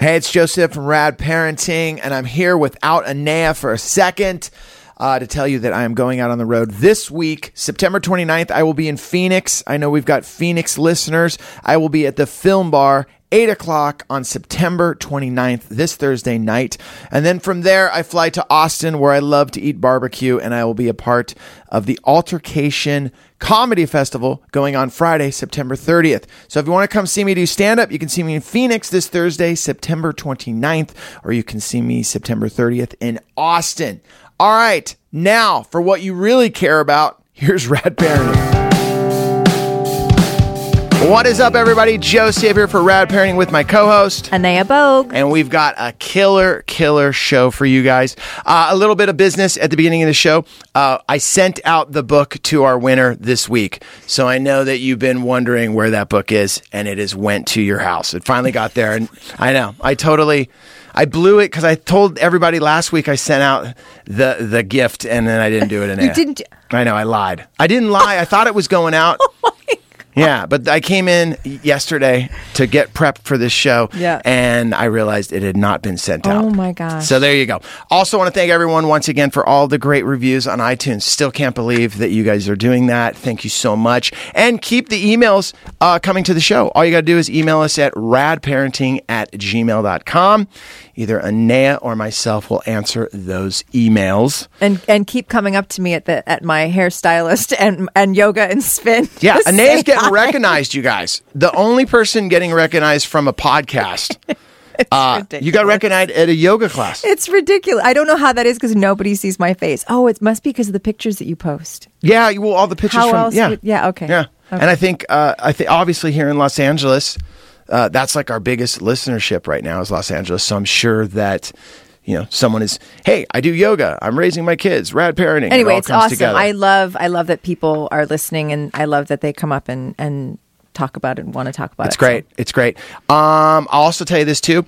Hey, it's Joseph from Rad Parenting, and I'm here without Anea for a second uh, to tell you that I am going out on the road this week. September 29th, I will be in Phoenix. I know we've got Phoenix listeners. I will be at the Film Bar 8 o'clock on September 29th, this Thursday night. And then from there, I fly to Austin where I love to eat barbecue and I will be a part of the Altercation Comedy Festival going on Friday, September 30th. So if you want to come see me do stand up, you can see me in Phoenix this Thursday, September 29th, or you can see me September 30th in Austin. All right, now for what you really care about, here's Rad Parenting. What is up, everybody? Joseph here for Rad Parenting with my co-host. Anea Bogue. And we've got a killer, killer show for you guys. Uh, a little bit of business at the beginning of the show. Uh, I sent out the book to our winner this week. So I know that you've been wondering where that book is, and it has went to your house. It finally got there. And I know, I totally, I blew it because I told everybody last week I sent out the, the gift and then I didn't do it. In You didn't. I know, I lied. I didn't lie. I thought it was going out. Oh Yeah, but I came in yesterday to get prepped for this show, Yeah. and I realized it had not been sent out. Oh my gosh. So there you go. Also, want to thank everyone once again for all the great reviews on iTunes. Still can't believe that you guys are doing that. Thank you so much, and keep the emails uh, coming to the show. All you got to do is email us at radparenting at gmail.com. Either Anea or myself will answer those emails. And and keep coming up to me at the at my hairstylist and and yoga and spin. Yeah, Anea's getting hi. recognized, you guys. The only person getting recognized from a podcast. uh, you got recognized at a yoga class. It's ridiculous. I don't know how that is because nobody sees my face. Oh, it must be because of the pictures that you post. Yeah, you- well, all the pictures How from else yeah, would- yeah, okay. yeah. Okay. And I think uh, I think obviously here in Los Angeles, uh, that's like our biggest listenership right now is Los Angeles. So I'm sure that you know someone is, hey, I do yoga. I'm raising my kids. Rad parenting. It Anyway, all it's awesome. together. I love I love that people are listening and I love that they come up and and talk about it and want to talk about it. It's it. great. It's great. Um, I'll also tell you this too.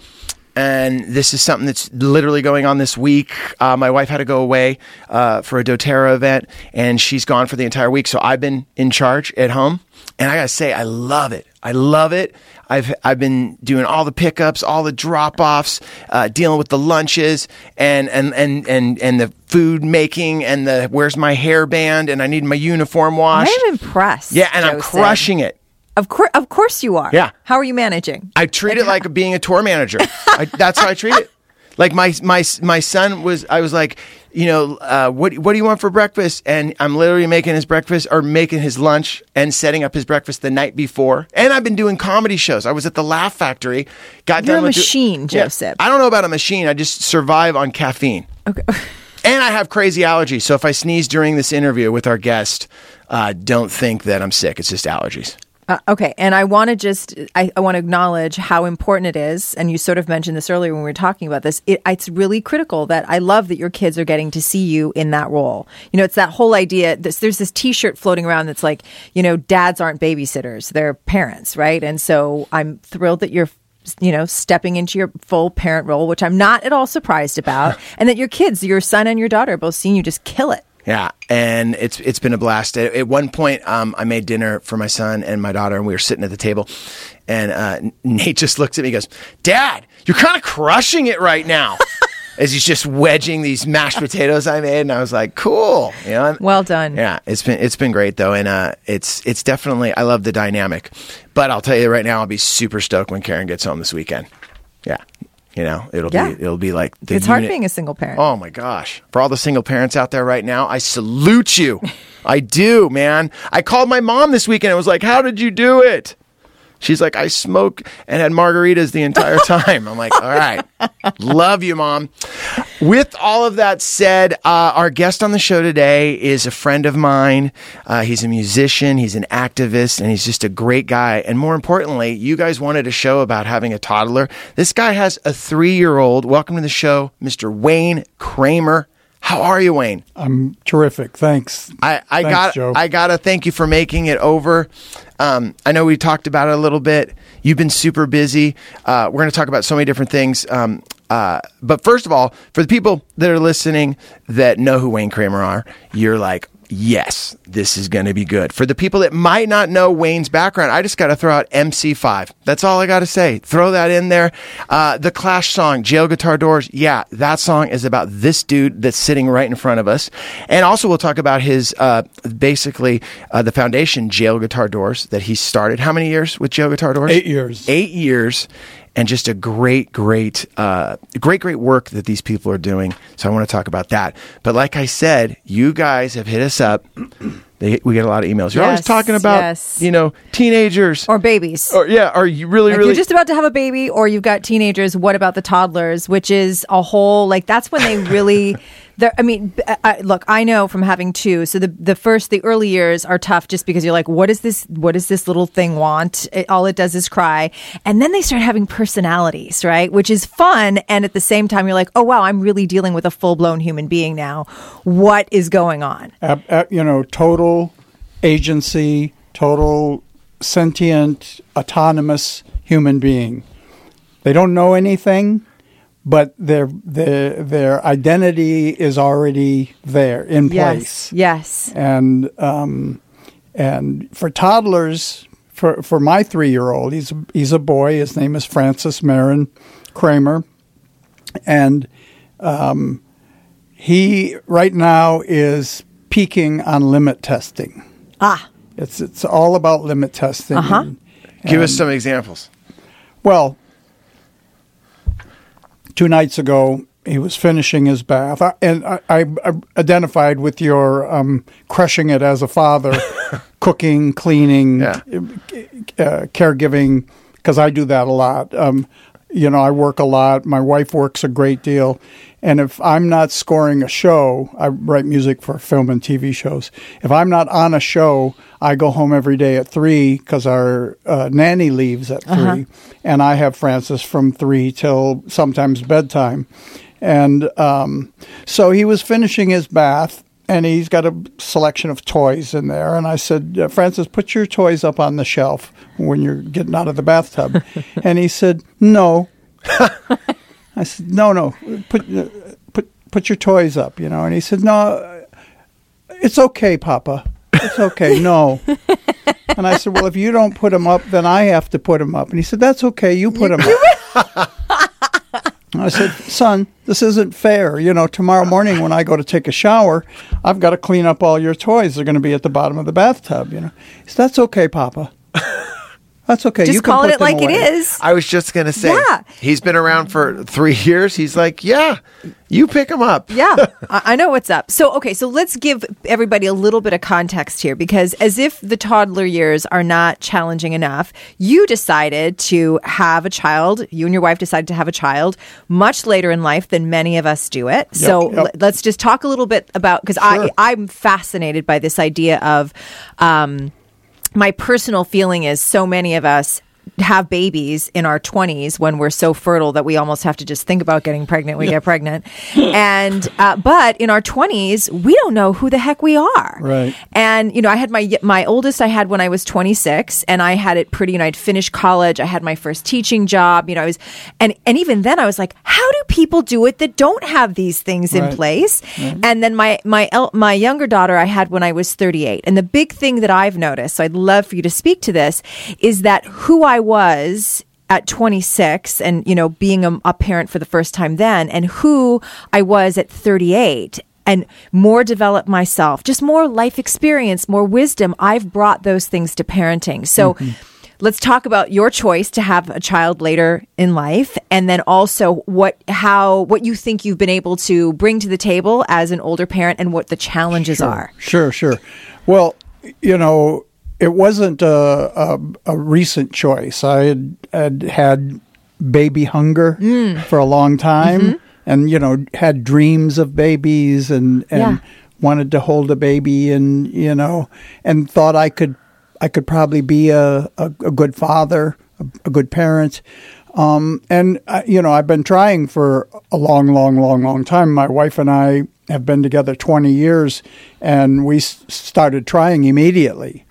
And this is something that's literally going on this week. Uh, my wife had to go away uh, for a doTERRA event, and she's gone for the entire week. So I've been in charge at home, and I gotta say, I love it. I love it. I've I've been doing all the pickups, all the drop offs, uh, dealing with the lunches, and and and and and the food making, and the where's my hairband, and I need my uniform washed. I'm impressed. yeah, and I'm crushing it. Of course, of course you are. Yeah. How are you managing? I treat it like being a tour manager. I, that's how I treat it. Like my my my son was. I was like, you know, uh, what what do you want for breakfast? And I'm literally making his breakfast or making his lunch and setting up his breakfast the night before. And I've been doing comedy shows. I was at the Laugh Factory. Got You're done a with do- machine, Yeah. Joseph. I don't know about a machine. I just survive on caffeine. Okay. And I have crazy allergies. So if I sneeze during this interview with our guest, uh, don't think that I'm sick. It's just allergies. Uh, okay, and I want to just I, I want to acknowledge how important it is, and you sort of mentioned this earlier when we were talking about this. It, it's really critical that I love that your kids are getting to see you in that role. You know, it's that whole idea. This, there's this T-shirt floating around that's like, you know, dads aren't babysitters; they're parents, right? And so I'm thrilled that you're you know stepping into your full parent role which i'm not at all surprised about and that your kids your son and your daughter both seeing you just kill it Yeah, and it's it's been a blast. At, at one point, um, I made dinner for my son and my daughter, and we were sitting at the table, and uh, Nate just looks at me, and goes, "Dad, you're kind of crushing it right now." As he's just wedging these mashed potatoes I made, and I was like, "Cool," you know. well done Yeah, it's been it's been great though, and uh, it's it's definitely I love the dynamic. But I'll tell you right now, I'll be super stoked when Karen gets home this weekend. Yeah, you know, it'll Yeah. be it'll be like it's hard being a single parent Oh my gosh. For all the single parents out there right now, I salute you. I do, man. I called my mom this weekend and was like, How did you do it? She's like, I smoked and had margaritas the entire time. I'm like, All right. Love you, mom. With all of that said, uh, our guest on the show today is a friend of mine. Uh, he's a musician, he's an activist, and he's just a great guy. And more importantly, you guys wanted a show about having a toddler. This guy has a three year old. Welcome to the show, Mr. Wayne Kramer. How are you, Wayne? I'm terrific. Thanks. I, I got I gotta thank you for making it over. Um, I know we talked about it a little bit. You've been super busy. Uh, we're going to talk about so many different things. Um, uh, but first of all, for the people that are listening that know who Wayne Kramer are, you're like yes, this is going to be good. For the people that might not know Wayne's background, I just got to throw out MC5. That's all I got to say. Throw that in there. Uh, the Clash song, Jail Guitar Doors. Yeah, that song is about this dude that's sitting right in front of us. And also, we'll talk about his uh, basically uh, the foundation, Jail Guitar Doors, that he started. How many years with Jail Guitar Doors? Eight years. Eight years and just a great, great, uh, great, great work that these people are doing. So I want to talk about that. But like I said, you guys have hit us up. They, we get a lot of emails. You're always talking about, yes. you know, teenagers. Or babies. Or, yeah, are you really, Like really? you're just about to have a baby or you've got teenagers what about the toddlers which is a whole like that's when they really they're- i mean I, look i know from having two so the the first the early years are tough just because you're like what is this what does this little thing want? It, all it does is cry. And then they start having personalities right? Which is fun. And at the same time you're like oh wow i'm really dealing with a full-blown human being now. What is going on? Ab- ab- you know, total agency, total sentient, autonomous human being. They don't know anything, but their their their identity is already there in place. yes yes And um, and for toddlers, for for my three year old, he's he's a boy. His name is Francis Marin Kramer, and um, he right now is peaking on limit testing. ah It's it's all about limit testing. Uh-huh. And- Give us some examples. well, two nights ago, he was finishing his bath, I, and I, I identified with your um, crushing it as a father, cooking, cleaning, Yeah. uh, caregiving, because I do that a lot. Um, you know, I work a lot. My wife works a great deal. And if I'm not scoring a show, I write music for film and TV shows. If I'm not on a show, I go home every day at three because our uh, nanny leaves at 3 and I have Francis from three till sometimes bedtime. And um, so he was finishing his bath, and he's got a selection of toys in there. And I said, uh, Francis, put your toys up on the shelf when you're getting out of the bathtub. and he said, No. I said, No, no, put put put your toys up, you know. And he said, No, it's okay, Papa. It's okay. No. And I said, Well, if you don't put them up, then I have to put them up. And he said, That's okay. You put them up. I said, Son, this isn't fair. You know, tomorrow morning when I go to take a shower, I've got to clean up all your toys. They're going to be at the bottom of the bathtub. You know, he said, That's okay, Papa. That's okay. just you can calling put it like it away." is I was just going to say, Yeah. he's been around for three years. He's like, yeah, you pick him up. Yeah, I I know what's up. So, okay, so let's give everybody a little bit of context here because as if the toddler years are not challenging enough, you decided to have a child. You and your wife decided to have a child much later in life than many of us do it. so, yep. l- let's just talk a little bit about because I I'm fascinated by this idea of um, my personal feeling is so many of us have babies in our 20s when we're so fertile that we almost have to just think about getting pregnant we get pregnant and uh, but in our 20s we don't know who the heck we are Right. and you know i had my my oldest i had when i was 26 and i had it pretty you know i'd finished college i had my first teaching job you know i was and and even then i was like how do people do it that don't have these things in Right. place and then my my el- my younger daughter I had when I was 38. And the big thing that I've noticed, so I'd love for you to speak to this, is that who I was at 26 and you know being a, a parent for the first time then and who I was at 38 and more develop myself, just more life experience, more wisdom. I've brought those things to parenting. So mm-hmm. let's talk about your choice to have a child later in life and then also what how what you think you've been able to bring to the table as an older parent and what the challenges are Sure, sure. Well, you know, it wasn't a, a, a recent choice. I had, had had baby hunger Mm. for a long time, Mm-hmm. and you know, had dreams of babies and and Yeah. wanted to hold a baby, and you know, and thought I could I could probably be a a, a good father, a, a good parent. Um, and uh, you know, I've been trying for a long, long, long, long time. My wife and I have been together 20 years, and we s- started trying immediately.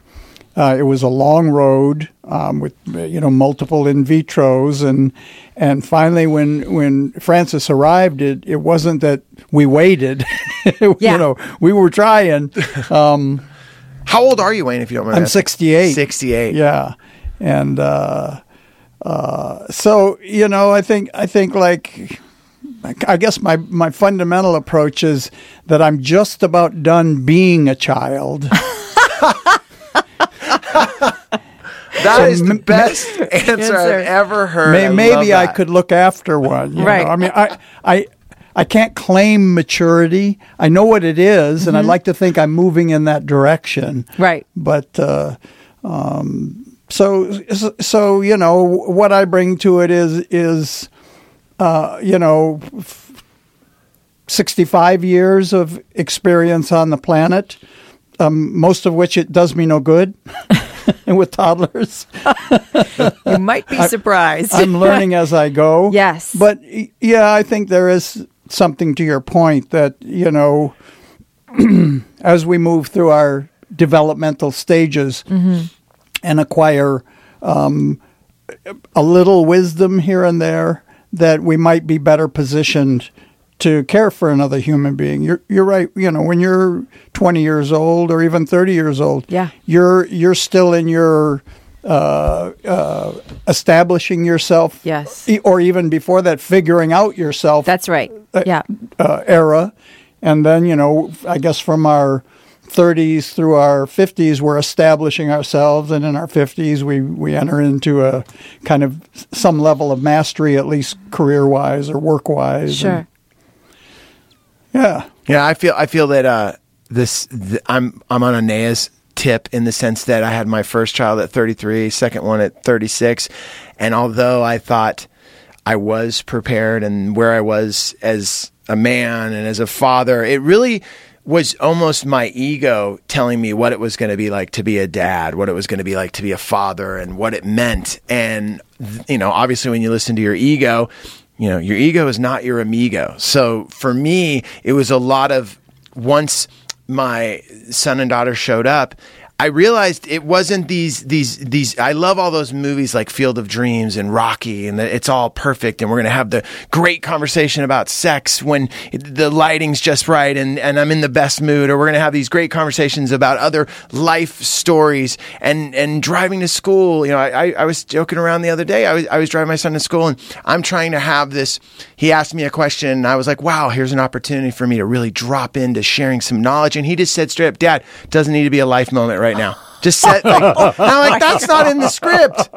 Uh, it was a long road. um, with you know multiple in vitros and and finally when when Francis arrived it it wasn't that we waited Yeah. you know we were trying um, How old are you, Wayne? If you don't mind, I'm asking? 68 68. yeah and uh, uh, so you know I think I think like I guess my my fundamental approach is that I'm just about done being a child That is the m- best answer, Answer. I've ever heard. May, I maybe I could look after one. you Right. know. I mean, I, I, I can't claim maturity. I know what it is, and I'd like to think I'm moving in that direction. Right. But uh, um, so, so you know, what I bring to it is is uh, you know. 65 years of experience on the planet, um, most of which it does me no good with toddlers. You might be surprised. I'm learning as I go. Yes. But yeah, I think there is something to your point that, you know, as we move through our developmental stages and acquire um, a little wisdom here and there, that we might be better positioned to care for another human being. You're you're right. You know, when you're 20 years old or even 30 years old, Yeah. you're you're still in your uh, uh, establishing yourself, Yes. or even before that, figuring out yourself That's right. Yeah. uh, era, and then you know, I guess from our 30s through our 50s, we're establishing ourselves, and in our 50s, we we enter into a kind of some level of mastery, at least career wise or work wise. Sure. Yeah. Yeah, I feel I feel that uh, this th- I'm I'm on Anea's tip in the sense that I had my first child at 33, second one at 36, and although I thought I was prepared and where I was as a man and as a father, it really was almost my ego telling me what it was going to be like to be a dad, what it was going to be like to be a father, and what it meant. And you know, obviously, when you listen to your ego, you know, your ego is not your amigo. So for me, it was a lot of once my son and daughter showed up, I realized it wasn't these these these. I love all those movies like Field of Dreams and Rocky, and that it's all perfect, and we're gonna have the great conversation about sex when the lighting's just right, and and I'm in the best mood, or we're gonna have these great conversations about other life stories, and and driving to school. You know, I I, I was joking around the other day. I was I was driving my son to school, and I'm trying to have this. He asked me a question, and I was like, "Wow, here's an opportunity for me to really drop into sharing some knowledge." And he just said straight up, "Dad, doesn't need to be a life moment right now." Just said, like, and I'm like, "That's not in the script,"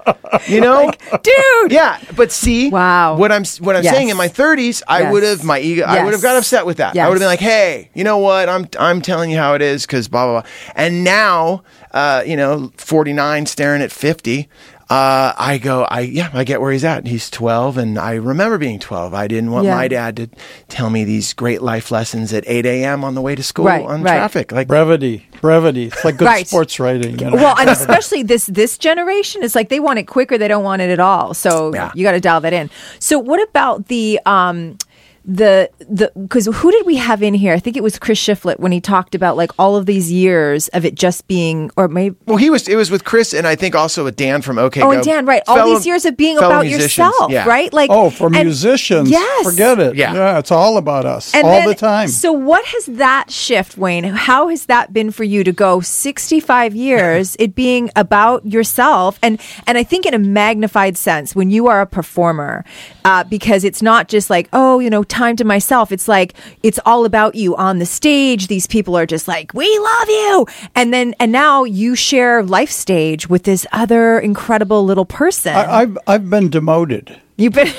you know, Dude. Yeah, but see, Wow. what I'm what I'm Yes. saying in my 30s, I Yes. would have my ego, I would have got upset with that. I would have been like, "Hey, you know what? I'm I'm telling you how it is because blah blah blah." And now, uh, you know, 49 staring at 50. Uh, I go, I yeah, I get where he's at. He's 12, and I remember being 12. I didn't want Yeah. my dad to tell me these great life lessons at 8 a.m. on the way to school Right, on right. traffic. Like, Brevity, brevity. It's like good Right. sports writing. You know? Well, and especially this this generation is like they want it quicker, they don't want it at all. So Yeah. you got to dial that in. So what about the um the the because who did we have in here? I think it was Chris Shiflett when he talked about like all of these years of it just being or maybe well, he was. It was with Chris, and I think also with Dan from OK. Oh, Go. and Dan, right? All these years of being about musicians. yourself, Yeah. right? Like oh, for and- musicians, yes, forget it. Yeah. yeah, it's all about us And all then- the time. So, what has that shift, Wayne? How has that been for you to go 65 years, it being about yourself? And, and I think in a magnified sense, when you are a performer, uh, because it's not just like, oh, you know, time to myself. It's like, it's all about you on the stage. These people are just like, we love you. And then, and now you share life stage with this other incredible little person. I, I've I've been demoted. You've been.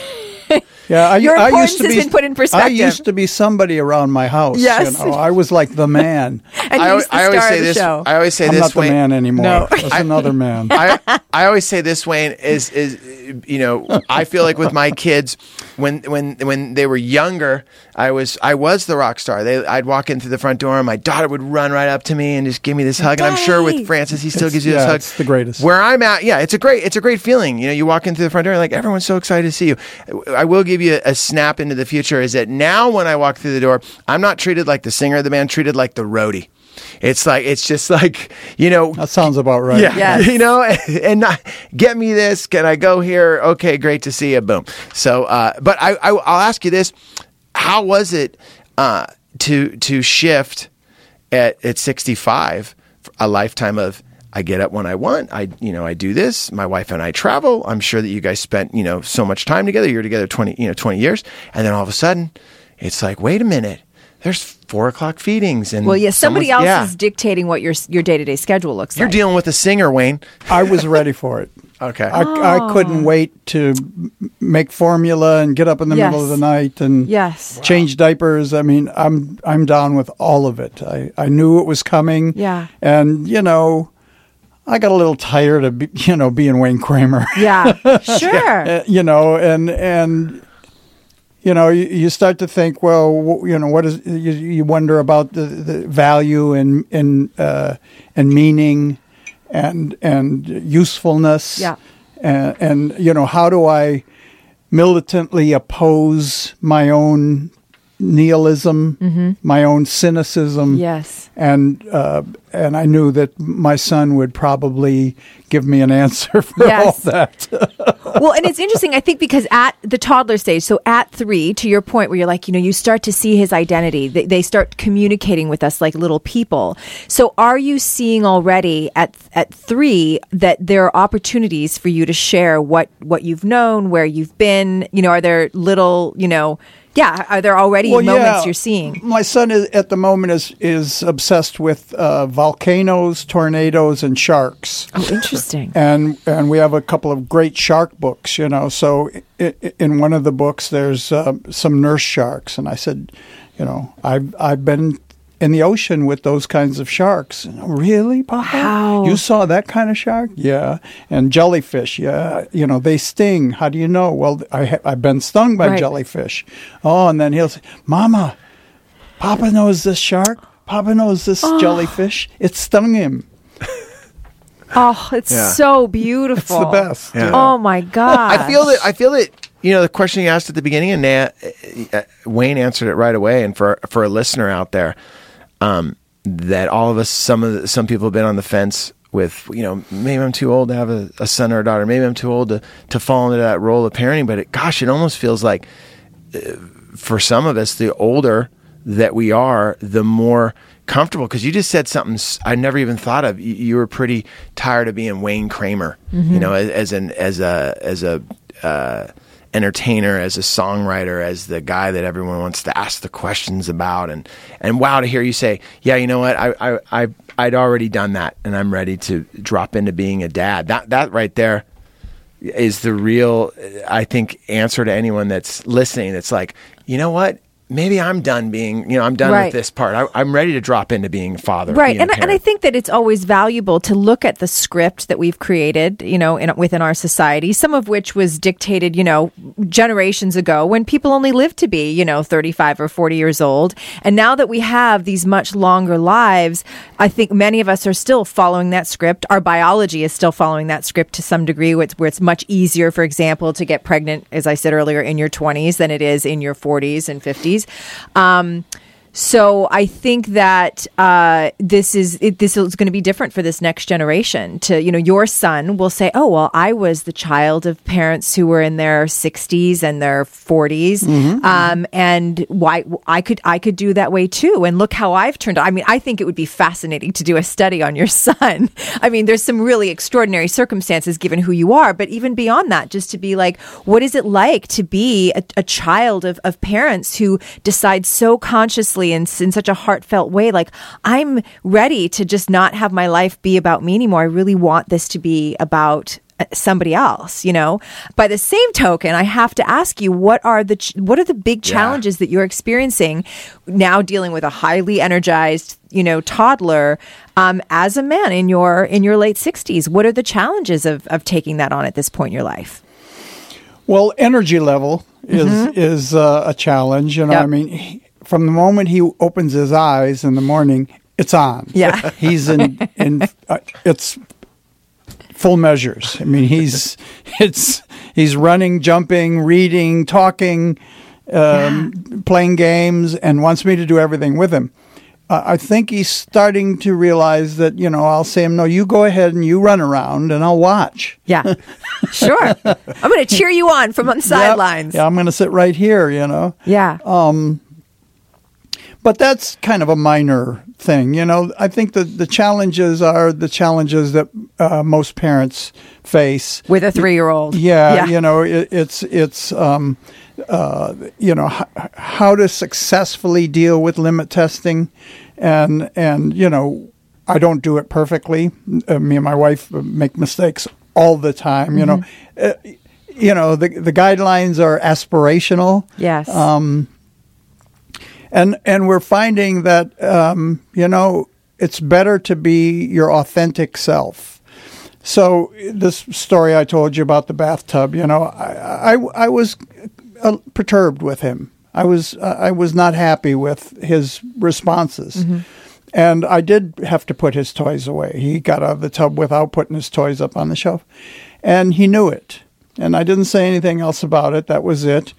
Yeah, I, Your I used to has be been put in I used to be somebody around my house. Yes. you know, I was like the man. and I, he's the I always star say of the this. show. I always say I'm this. not the man anymore. No. That's another man. I, I always say this, Wayne, is is you know I feel like with my kids when when when they were younger, I was I was the rock star. They I'd walk in through the front door and my daughter would run right up to me and just give me this hug. And I'm sure with Francis, he still It's- gives you yeah, this hug. it's the greatest. Where I'm at, yeah, it's a great it's a great feeling. You know, you walk in through the front door, and like everyone's so excited to see you. I will give you a, a snap into the future. Is that now when I walk through the door, I'm not treated like the singer of the band, treated like the roadie. It's like it's just like you know That sounds about right. yeah, Yes. you know, and not, get me this. Can I go here? Okay, great to see you. Boom. So, uh, but I, I, I'll ask you this: How was it uh, to to shift at at sixty five, a lifetime of I get up when I want. I you know I do this. My wife and I travel. I'm sure that you guys spent you know so much time together. You're together twenty you know twenty years, and then all of a sudden, it's like wait a minute. There's four o'clock feedings, and Well, yeah, somebody else yeah. is dictating what your your day to day schedule looks like. You're dealing with a singer, Wayne. I was ready for it. Okay. I, I oh. couldn't wait to make formula and get up in the middle of the night and Yes. change diapers. I mean, I'm I'm down with all of it. I, I knew it was coming. Yeah. And you know, I got a little tired of be- you know being Wayne Kramer. Yeah, sure. Uh, you know, and and you know, you, you start to think, well, you know, what is you, you wonder about the, the value and and uh, and meaning and and usefulness. Yeah. And, and you know, how do I militantly oppose my own nihilism, my own cynicism? Yes. And uh, and I knew that my son would probably give me an answer for Yes. all that. well, and it's interesting, I think, because at the toddler stage, so at three, to your point where you're like, you know, you start to see his identity. They, they start communicating with us like little people. So are you seeing already at at three that there are opportunities for you to share what what you've known, where you've been? You know, are there little, you know, yeah, are there already Well, moments yeah. you're seeing? My son is at the moment is is obsessed with uh, volcanoes, tornadoes, and sharks. Oh, interesting. And and we have a couple of great shark books, you know. So i i in one of the books, there's uh, some nurse sharks, and I said, you know, I've I've been in the ocean with those kinds of sharks. Really, Papa? Wow. You saw that kind of shark? Yeah. And jellyfish? Yeah. You know, they sting. How do you know? Well, I ha- I've been stung by Right. jellyfish. Oh, and then he'll say, Mama, Papa knows this shark. Papa knows this Oh. jellyfish. It stung him. Oh, it's Yeah. so beautiful. It's the best. Yeah. Oh my god! I feel that. I feel that. You know, the question you asked at the beginning, and Na- uh, Wayne answered it right away. And for for a listener out there, um, that all of us, some of the, some people have been on the fence with, you know, maybe I'm too old to have a, a son or a daughter. Maybe I'm too old to to fall into that role of parenting. But it, gosh, it almost feels like uh, for some of us, the older that we are, the more comfortable. Because you just said something I never even thought of. You, you were pretty tired of being Wayne Kramer, you know, as, as an as a as a uh, entertainer, as a songwriter, as the guy that everyone wants to ask the questions about. And and wow, to hear you say, yeah, you know what, I I, I I'd already done that, and I'm ready to drop into being a dad. That that right there is the real i think answer to anyone that's listening that's like you know what maybe i'm done being you know i'm done Right. with this part. I, i'm ready to drop into being a father right. a and, and i think that it's always valuable to look at the script that we've created you know in, within our society some of which was dictated you know generations ago when people only lived to be you know 35 or 40 years old. And now that we have these much longer lives i think many of us are still following that script. Our biology is still following that script to some degree where it's, where it's much easier for example to get pregnant as i said earlier in your 20s than it is in your 40s and 50s um, so I think that uh, this is it, this is going to be different for this next generation. To you know, your son will say, "Oh, well, I was the child of parents who were in their 60s and their 40s, um, and why I could I could do that way too. And look how I've turned. out. I mean, I think it would be fascinating to do a study on your son. I mean, there's some really extraordinary circumstances given who you are, but even beyond that, just to be like, what is it like to be a, a child of, of parents who decide so consciously and in such a heartfelt way, like, I'm ready to just not have my life be about me anymore. I really want this to be about uh, somebody else, you know. By the same token, I have to ask you what are the ch- what are the big Yeah. challenges that you're experiencing now dealing with a highly energized, you know, toddler um, as a man in your in your late 60s? What are the challenges of of taking that on at this point in your life? Well, energy level is is uh, a challenge. You know, Yep. I mean, from the moment he opens his eyes in the morning, it's on. Yeah. he's in in uh, it's full measures. I mean, he's it's he's running, jumping, reading, talking, um, playing games, and wants me to do everything with him. I I think he's starting to realize that you know I'll say him, no, you go ahead and you run around and I'll watch. Yeah. sure. I'm going to cheer you on from on the Yep. sidelines. Yeah, I'm going to sit right here. You know. Yeah. But that's kind of a minor thing, you know. I think the the challenges are the challenges that uh, most parents face. With a three year old. Yeah, you know, it, it's it's um, uh, you know h- how to successfully deal with limit testing, and and you know, I don't do it perfectly. Uh, me and my wife make mistakes all the time. You know, uh, you know the the guidelines are aspirational Yes. Um, and and we're finding that um, you know it's better to be your authentic self. So this story I told you about the bathtub, you know, I I, I was uh, perturbed with him. I was uh, I was not happy with his responses. And I did have to put his toys away. He got out of the tub without putting his toys up on the shelf. And he knew it. And I didn't say anything else about it. That was it.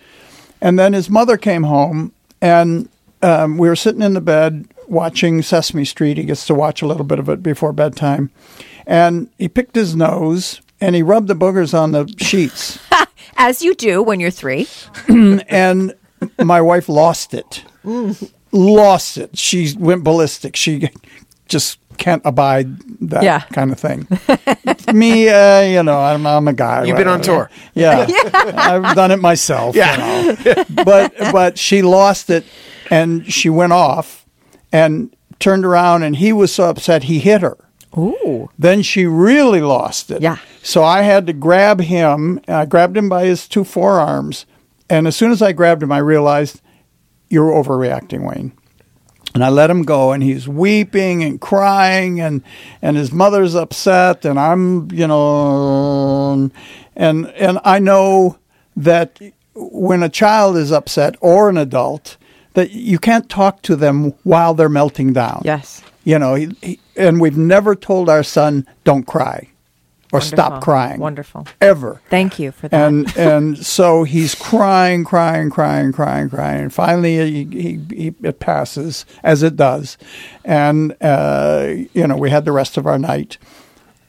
And then his mother came home, and um, we were sitting in the bed watching Sesame Street. He gets to watch a little bit of it before bedtime. And he picked his nose and he rubbed the boogers on the sheets. As you do when you're three. and my wife lost it. Lost it. She went ballistic. She just can't abide that Yeah. kind of thing. Me, uh, you know, I'm, I'm a guy. You've been on tour. Yeah, I've done it myself. Yeah, you know. but but she lost it, and she went off, and turned around, and he was so upset he hit her. Ooh. Then she really lost it. Yeah. So I had to grab him. I grabbed him by his two forearms, and as soon as I grabbed him, I realized you're overreacting, Wayne. And I let him go, and he's weeping and crying, and and his mother's upset, and I'm, you know, and and I know that when a child is upset or an adult, that you can't talk to them while they're melting down. Yes. You know, he, he, and we've never told our son, "Don't cry," or "Stop crying." Wonderful. Ever. Thank you for that. And and so he's crying, crying, crying, crying, crying. And finally, he, he, he it passes as it does, and uh, you know we had the rest of our night.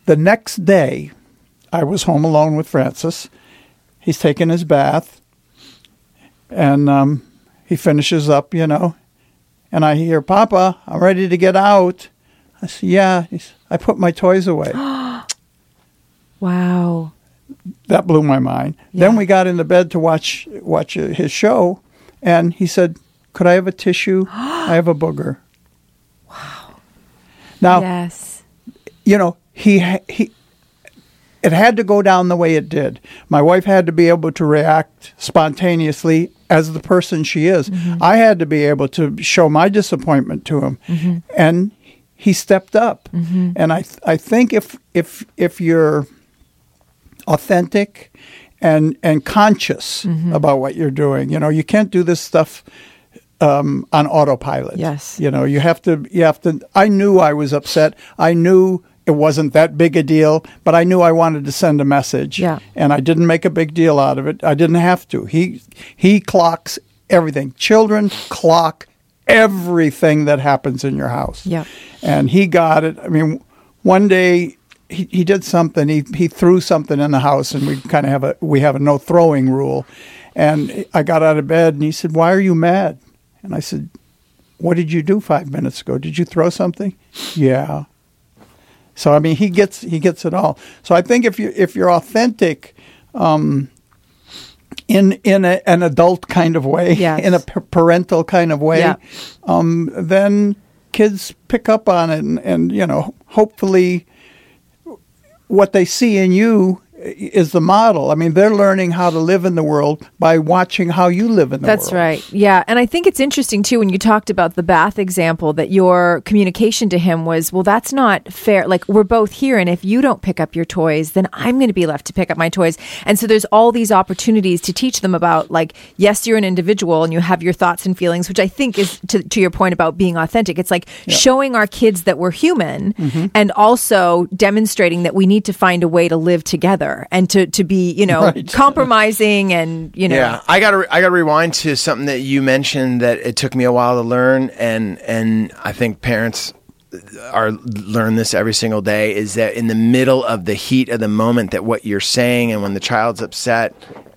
The next day, I was home alone with Francis. He's taking his bath, and um, he finishes up, you know, and I hear, "Papa, I'm ready to get out." I said, "Yeah." I put my toys away. wow. that blew my mind. Yeah. Then we got into bed to watch watch uh, his show, and he said, "Could I have a tissue? I have a booger." Wow. Now yes. you know he he. It had to go down the way it did. My wife had to be able to react spontaneously as the person she is. Mm-hmm. I had to be able to show my disappointment to him, mm-hmm. and he stepped up. Mm-hmm. And I th- I think if if if you're authentic and and conscious about what you're doing. You know, you can't do this stuff um, on autopilot. Yes. You know, you have to. You have to. I knew I was upset. I knew it wasn't that big a deal, but I knew I wanted to send a message. Yeah. And I didn't make a big deal out of it. I didn't have to. He he clocks everything. Children clock everything that happens in your house. Yeah. And he got it. I mean, one day he, he did something. He he threw something in the house, and we kind of have a we have a no throwing rule. And I got out of bed, and he said, "Why are you mad?" And I said, "What did you do five minutes ago? Did you throw something?" Yeah. So I mean, he gets he gets it all. So I think if you if you're authentic, um, in in a, an adult kind of way, Yes. in a p- parental kind of way, Yeah. um, then kids pick up on it, and, and you know, hopefully, what they see in you is the model. I mean, they're learning how to live in the world by watching how you live in the That's world. That's right. Yeah. And I think it's interesting too when you talked about the bath example that your communication to him was, well, that's not fair. Like, we're both here. And if you don't pick up your toys, then I'm going to be left to pick up my toys. And so there's all these opportunities to teach them about, like, yes, you're an individual and you have your thoughts and feelings, which I think is to, to your point about being authentic. It's like showing our kids that we're human Mm-hmm. and also demonstrating that we need to find a way to live together. And to, to be, you know, Right. compromising and, you know, Yeah, I got to I got to rewind to something that you mentioned that it took me a while to learn, and and I think parents are learn this every single day is that in the middle of the heat of the moment that what you're saying and when the child's upset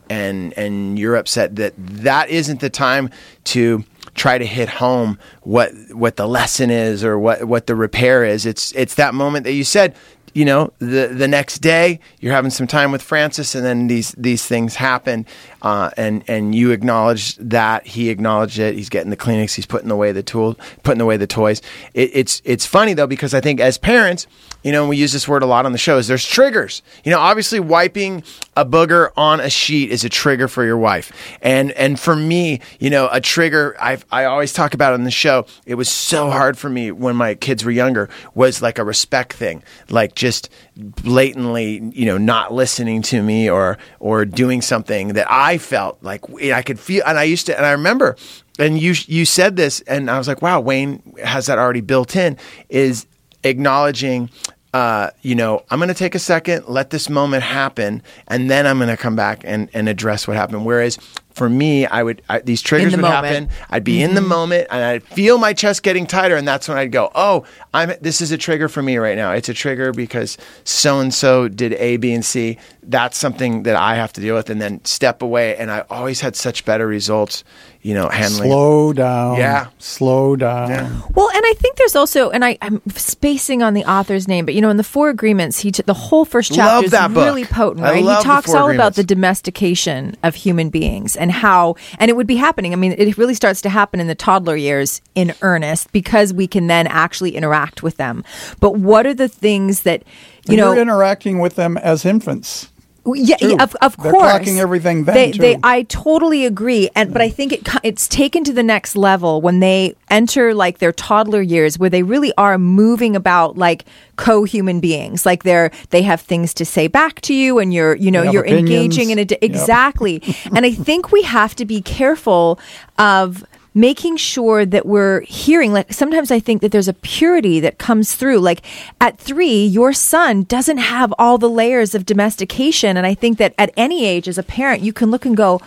and and you're upset that that isn't the time to try to hit home what what the lesson is or what what the repair is. It's it's that moment that you said you know the the next day you're having some time with Francis and then these these things happen uh, and and you acknowledge that he acknowledged it he's getting the Kleenex he's putting away the tool putting away the toys. It, it's it's funny though because I think as parents you know we use this word a lot on the shows there's triggers. You know obviously wiping a booger on a sheet is a trigger for your wife. And and for me you know a trigger I I always talk about on the show it was so hard for me when my kids were younger was like a respect thing. Like just blatantly you know not listening to me or or doing something that I felt like I could feel and I used to and I remember and you you said this and I was like wow Wayne has that already built in is acknowledging uh, you know, I'm going to take a second, let this moment happen, and then I'm going to come back and, and address what happened. Whereas for me, I would I, these triggers the would moment. happen. I'd be in the mm-hmm. moment, and I'd feel my chest getting tighter, and that's when I'd go, "Oh, I'm this is a trigger for me right now. It's a trigger because so and so did A, B, and C. That's something that I have to deal with, and then step away. And I always had such better results, you know, handling. Slow down. Yeah. Slow down. Yeah. Well, and I think there's also, and I, I'm spacing on the author's name, but you know, in the Four Agreements, he t- the whole first chapter is that book. really potent, I right? love he the talks Four all about the domestication of human beings and how, and it would be happening. I mean, it really starts to happen in the toddler years in earnest because we can then actually interact with them. But what are the things that you And know? you're interacting with them as infants. Yeah, yeah, of, of They're course. clocking everything then, they, they. I totally agree, and but I mm. think it it's taken to the next level when they enter like their toddler years, where they really are moving about like co-human beings. Like they're they have things to say back to you, and you're you know you're opinions. engaging in a di- Yep. exactly. and I think we have to be careful of making sure that we're hearing like sometimes i think that there's a purity that comes through. Like at three your son doesn't have all the layers of domestication and i think that at any age as a parent you can look and go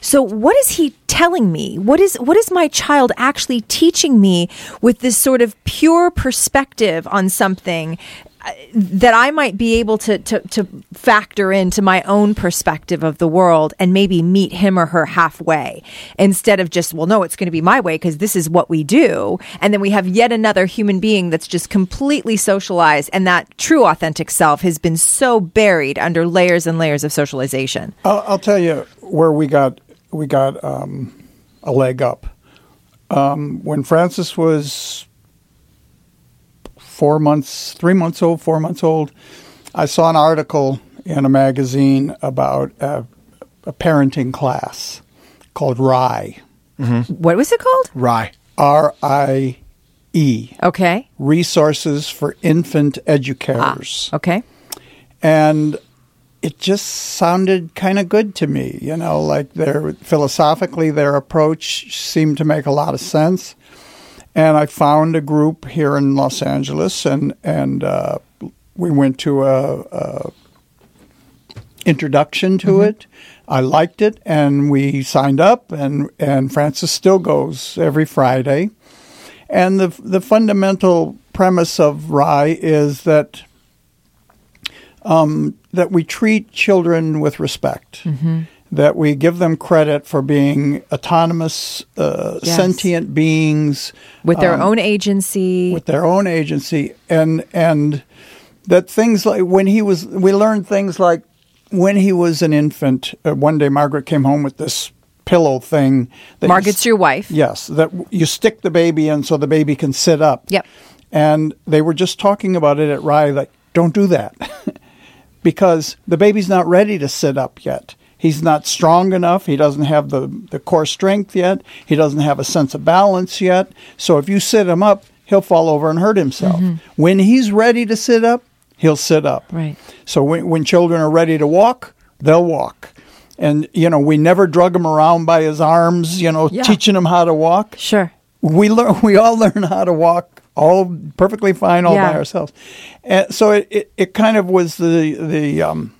so what is he telling me? What is what is my child actually teaching me with this sort of pure perspective on something that I might be able to, to to factor into my own perspective of the world and maybe meet him or her halfway instead of just well no it's going to be my way because this is what we do and then we have yet another human being that's just completely socialized and that true authentic self has been so buried under layers and layers of socialization. I'll, I'll tell you where we got we got um, a leg up. Um, when Francis was four months, three months old, four months old, I saw an article in a magazine about a, a parenting class called RIE, mm-hmm. What was it called? RIE. R I E, Okay. Resources for Infant Educators. Ah, okay. and it just sounded kind of good to me you know like their philosophically their approach seemed to make a lot of sense and i found a group here in los angeles and and uh, we went to a, a introduction to mm-hmm. it. I liked it and we signed up and and francis still goes every friday. And the the fundamental premise of RIE is that um, that we treat children with respect, mm-hmm. That we give them credit for being autonomous, uh, Yes. sentient beings With their um, own agency. with their own agency, and and that things like when he was, we learned things like when he was an infant. Uh, one day, Margaret came home with this pillow thing. That you Margaret's your wife. Yes, that you stick the baby in so the baby can sit up. Yep. And they were just talking about it at RIE, like, don't do that. because the baby's not ready to sit up yet. He's not strong enough. He doesn't have the, the core strength yet. He doesn't have a sense of balance yet. So if you sit him up, he'll fall over and hurt himself. When he's ready to sit up, he'll sit up. Right. So when, when children are ready to walk, they'll walk. And, you know, we never drug him around by his arms, you know, Yeah. teaching him how to walk Sure. we learn we all learn how to walk all perfectly fine all Yeah. by ourselves and so it, it, it kind of was the the um,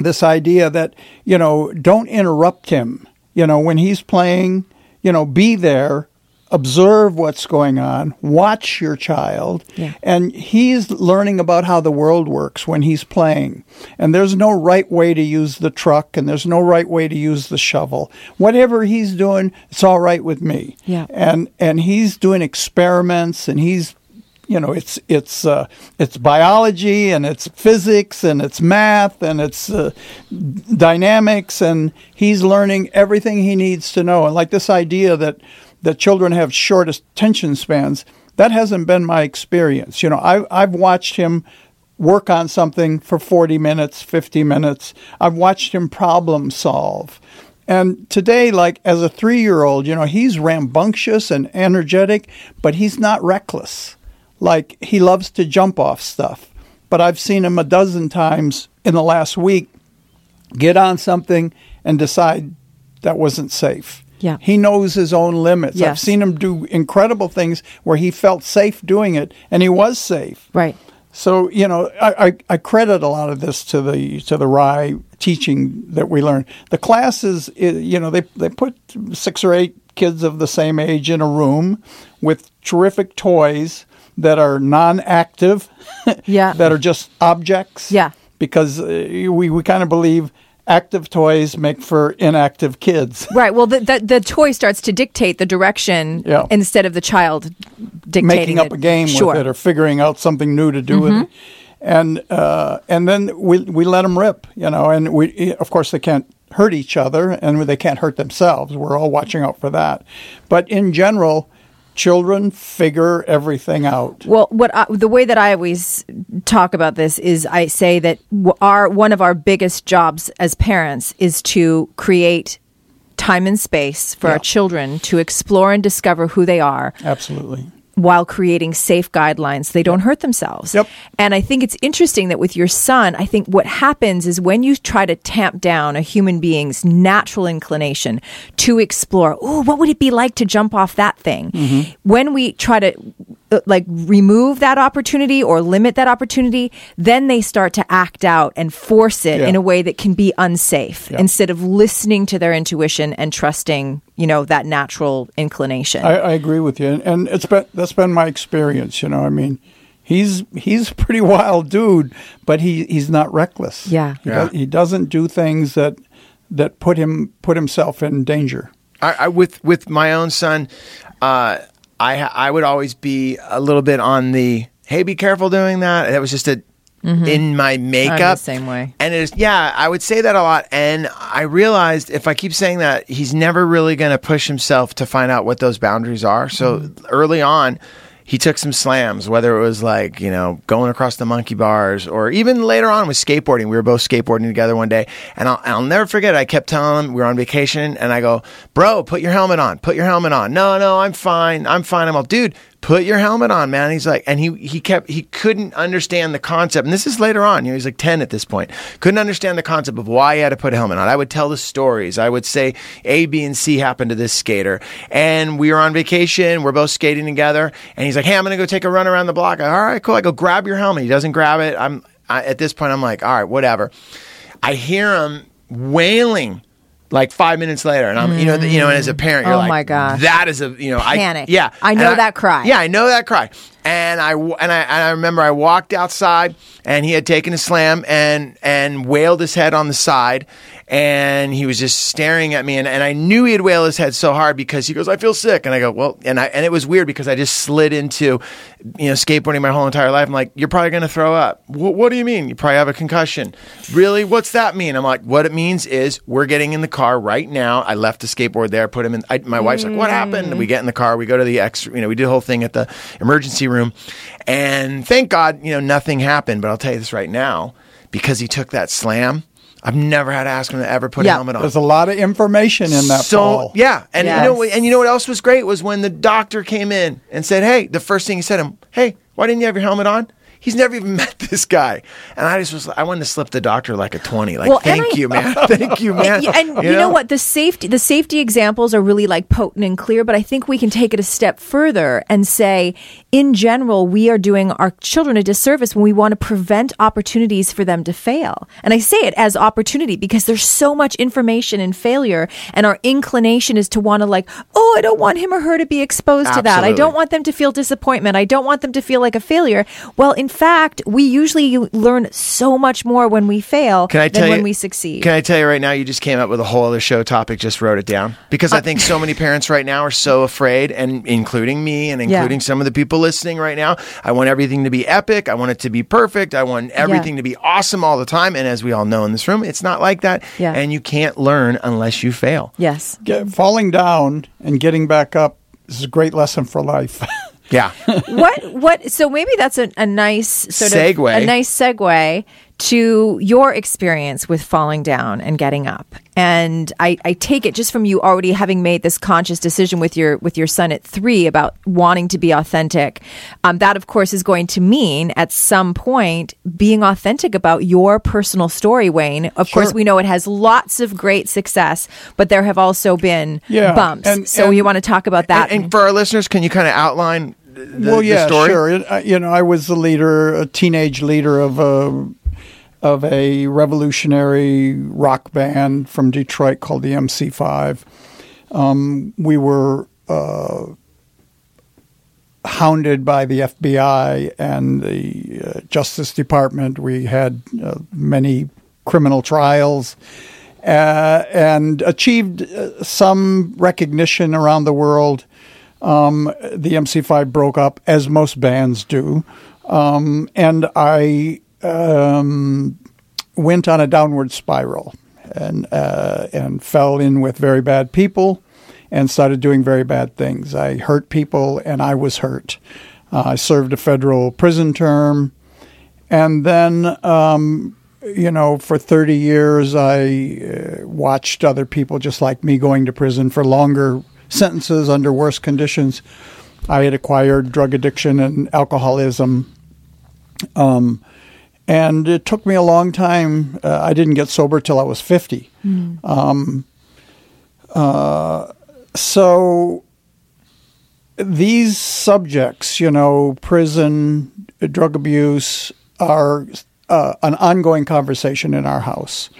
this idea that you know don't interrupt him. You know when he's playing you know be there observe what's going on watch your child. Yeah. and he's learning about how the world works when he's playing. And there's no right way to use the truck and there's no right way to use the shovel. Whatever he's doing it's all right with me. Yeah. and and he's doing experiments and he's you know it's it's uh, it's biology and it's physics and it's math and it's uh, dynamics and he's learning everything he needs to know. And like this idea that that children have short attention spans that hasn't been my experience. You know I, i've watched him work on something for 40 minutes 50 minutes. I've watched him problem solve. And today, like as a three year old, you know, he's rambunctious and energetic, but he's not reckless. Like he loves to jump off stuff. But I've seen him a dozen times in the last week get on something and decide that wasn't safe. Yeah. He knows his own limits. I've seen him do incredible things where he felt safe doing it and he was safe. Right. So you know, I, I, I credit a lot of this to the to the RIE teaching that we learned. The classes, you know, they they put six or eight kids of the same age in a room with terrific toys that are non-active, Yeah. that are just objects, Yeah. because uh, we we kind of believe active toys make for inactive kids. Right. Well, the, the the toy starts to dictate the direction Yeah. instead of the child dictating making up it. a game sure. with it or figuring out something new to do with it. And uh, and then we we let them rip, you know. And we of course they can't hurt each other and they can't hurt themselves. We're all watching out for that. But in general, children figure everything out. Well, what I, the way that I always talk about this is I say that our one of our biggest jobs as parents is to create time and space for Yeah. our children to explore and discover who they are Absolutely. While creating safe guidelines they don't hurt themselves. Yep. And I think it's interesting that with your son, I think what happens is when you try to tamp down a human being's natural inclination to explore, oh, what would it be like to jump off that thing? Mm-hmm. When we try to uh, like remove that opportunity or limit that opportunity, then they start to act out and force it Yeah. in a way that can be unsafe Yeah. instead of listening to their intuition and trusting, you know, that natural inclination. I, I agree with you, and, and it's been that's been my experience. You know, I mean, he's he's a pretty wild dude, but he he's not reckless. Yeah. he, Yeah. does- he doesn't do things that that put him put himself in danger. I, I with with my own son, uh, I I would always be a little bit on the hey, be careful doing that. That was just a Mm-hmm. in my makeup. same way. And it is yeah, I would say that a lot. And I realized if I keep saying that, he's never really going to push himself to find out what those boundaries are. So mm-hmm. early on. He took some slams, whether it was like, you know, going across the monkey bars or even later on with skateboarding. We were both skateboarding together one day. And I'll, I'll never forget, I kept telling him we were on vacation and I go, bro, put your helmet on, put your helmet on. No, no, I'm fine. I'm fine. I'm all, dude, put your helmet on, man. He's like, and he, he kept, he couldn't understand the concept. And this is later on, you know, he's like 10 at this point. Couldn't understand the concept of why he had to put a helmet on. I would tell the stories. I would say A, B, and C happened to this skater. And we were on vacation. We're both skating together. And he's like, hey, I'm to go take a run around the block. All right, cool. I go grab your helmet. He doesn't grab it. I'm, I, at this point, I'm like, all right, whatever. I hear him wailing like five minutes later, and I'm, you know, you know, and as a parent, you're Oh like, my gosh. that is a, you know, Panic. I, yeah, I And know that cry. Yeah, I know that cry, and I and I and I remember I walked outside, and he had taken a slam and and wailed his head on the side, and he was just staring at me, and, and I knew he had wailed his head so hard because he goes, I feel sick, and I go, well, and I and it was weird because I just slid into, you know, skateboarding my whole entire life. I'm like, you're probably gonna throw up. Wh- what do you mean? You probably have a concussion. Really? What's that mean? I'm like, what it means is we're getting in the car right now. I left the skateboard there, put him in. I, my wife's like, what happened? We get in the car, we go to the X, you know, we do the whole thing at the emergency room, and thank God, you know, nothing happened. But I'll tell you this right now, because he took that slam. I've never had to ask him to ever put Yeah. a helmet on There's a lot of information in that so ball. yeah, and you know, and you know what else was great was when the doctor came in and said, "Hey," the first thing he said to him, "Hey, why didn't you have your helmet on?" He's never even met this guy. And I just was, I wanted to slip the doctor like a 20. Like, Well, thank I- you, man. thank you, man. And you, know? what? The safety the safety examples are really like potent and clear, but I think we can take it a step further and say, in general, we are doing our children a disservice when we want to prevent opportunities for them to fail. And I say it as opportunity because there's so much information in failure, and our inclination is to want to like, oh, I don't want him or her to be exposed to that. I don't want them to feel disappointment. I don't want them to feel like a failure. Well, in fact, we usually learn so much more when we fail Can I than tell when you, we succeed. Can I tell you right now? You just came up with a whole other show topic. Just wrote it down because Uh, I think so many parents right now are so afraid, and including me, and including some of the people listening right now. I want everything to be epic. I want it to be perfect. I want everything to be awesome all the time. And as we all know in this room, it's not like that. Yeah. And you can't learn unless you fail. yes. Get, falling down and getting back up is a great lesson for life. Yeah. what what so maybe that's a, a nice sort of Segue. a nice segue to your experience with falling down and getting up and I, I take it just from you already having made this conscious decision with your with your son at three about wanting to be authentic um, that of course is going to mean at some point being authentic about your personal story wayne of course we know it has lots of great success but there have also been Yeah, bumps and- so and- you want to talk about that and, and for our listeners, can you kind of outline the, well, yeah, sure. It, you know, I was the leader, a teenage leader of a of a revolutionary rock band from Detroit called the MC5. Um, we were uh, hounded by the FBI and the uh, Justice Department. We had uh, many criminal trials. Uh, and achieved uh, some recognition around the world um, the MC5 broke up, as most bands do, um, and I um, went on a downward spiral and uh, and fell in with very bad people, and started doing very bad things. I hurt people, and I was hurt. Uh, I served a federal prison term, and then. Um, you know, for 30 years, I uh, watched other people just like me going to prison for longer sentences under worse conditions. I had acquired drug addiction and alcoholism. Um, and it took me a long time. Uh, I didn't get sober till I was 50. Um, uh, so these subjects, you know, prison, drug abuse, are uh, an ongoing conversation in our house.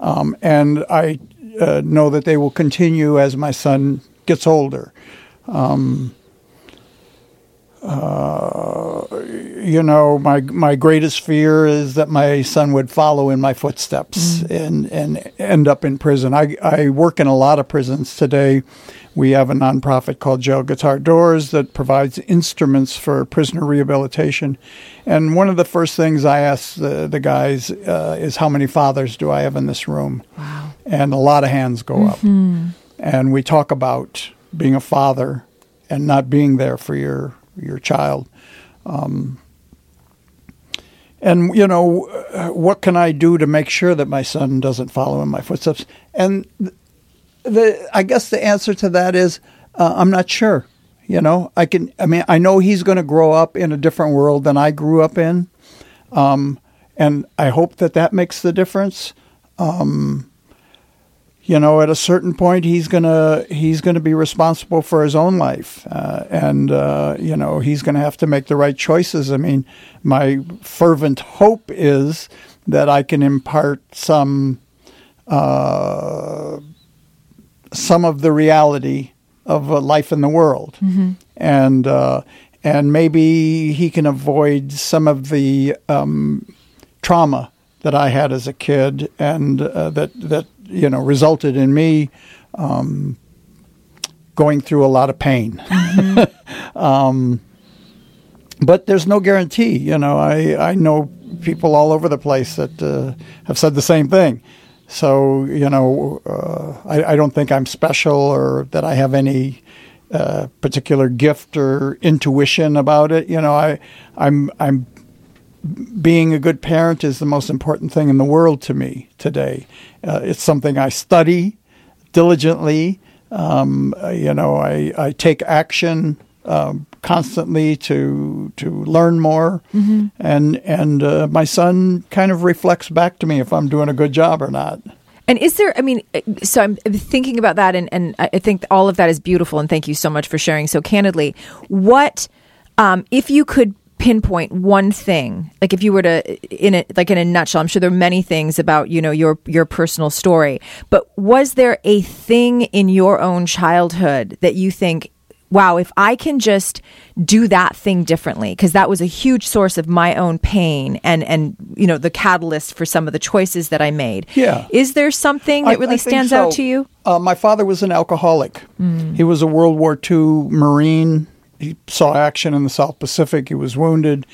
Um, and I uh, know that they will continue as my son gets older. Um, uh, you know, my my greatest fear is that my son would follow in my footsteps and and end up in prison. I I work in a lot of prisons today. We have a nonprofit called Jail Guitar Doors that provides instruments for prisoner rehabilitation. And one of the first things I ask the, the guys uh, is how many fathers do I have in this room? Wow. And a lot of hands go up. And we talk about being a father and not being there for your your child. Um, and you know, what can I do to make sure that my son doesn't follow in my footsteps? And th- the I guess the answer to that is uh, I'm not sure. You know, I can. I mean, I know he's going to grow up in a different world than I grew up in, um, and I hope that that makes the difference. Um, you know, at a certain point, he's gonna he's gonna be responsible for his own life, uh, and uh, you know he's gonna have to make the right choices. I mean, my fervent hope is that I can impart some uh, some of the reality of uh, life in the world, and uh, and maybe he can avoid some of the um, trauma that I had as a kid, and uh, that that you know resulted in me um, going through a lot of pain. um, but there's no guarantee. You know, I I know people all over the place that uh, have said the same thing. So you know, uh, I, I don't think I'm special or that I have any uh, particular gift or intuition about it. You know, I I'm I'm being a good parent is the most important thing in the world to me today. Uh, it's something I study diligently. Um, you know, I, I take action um, constantly to to learn more, Mm-hmm. and and uh, my son kind of reflects back to me if I'm doing a good job or not. And is there, I mean, uh, so I'm thinking about that, and, and I think all of that is beautiful, and thank you so much for sharing so candidly. What, um, if you could pinpoint one thing, like if you were to, in it, like in a nutshell, I'm sure there are many things about, you know, your, your personal story, but was there a thing in your own childhood that you think, wow, if I can just do that thing differently, because that was a huge source of my own pain and, and, you know, the catalyst for some of the choices that I made. Yeah. Is there something I- that really I stands out to you? Uh, my father was an alcoholic. He was a World War II Marine. He saw action in the South Pacific. He was wounded,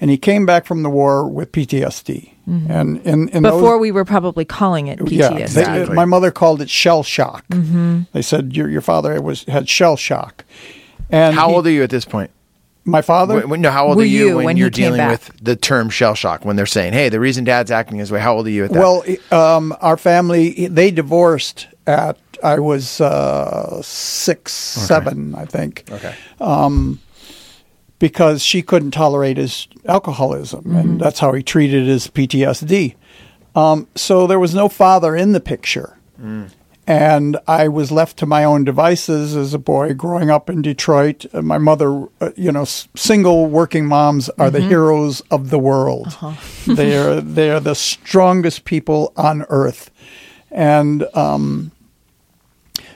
and he came back from the war with PTSD. And in, in those- Before we were probably calling it PTSD. Yeah, they- Exactly. my mother called it shell shock. Mm-hmm. They said your your father was had shell shock. And How he- old are you at this point? my father? When, when- no, how old Were are you, you when, when you're dealing back? with the term shell shock? When they're saying, "Hey, the reason Dad's acting this way." How old are you at that? Well, um, our family they divorced at I was uh, six, seven, I think. okay. because she couldn't tolerate his alcoholism, and that's how he treated his PTSD. Um, so there was no father in the picture. And I was left to my own devices as a boy growing up in Detroit. Uh, my mother, uh, you know, s- single working moms are the heroes of the world. they are they are the strongest people on earth, and um,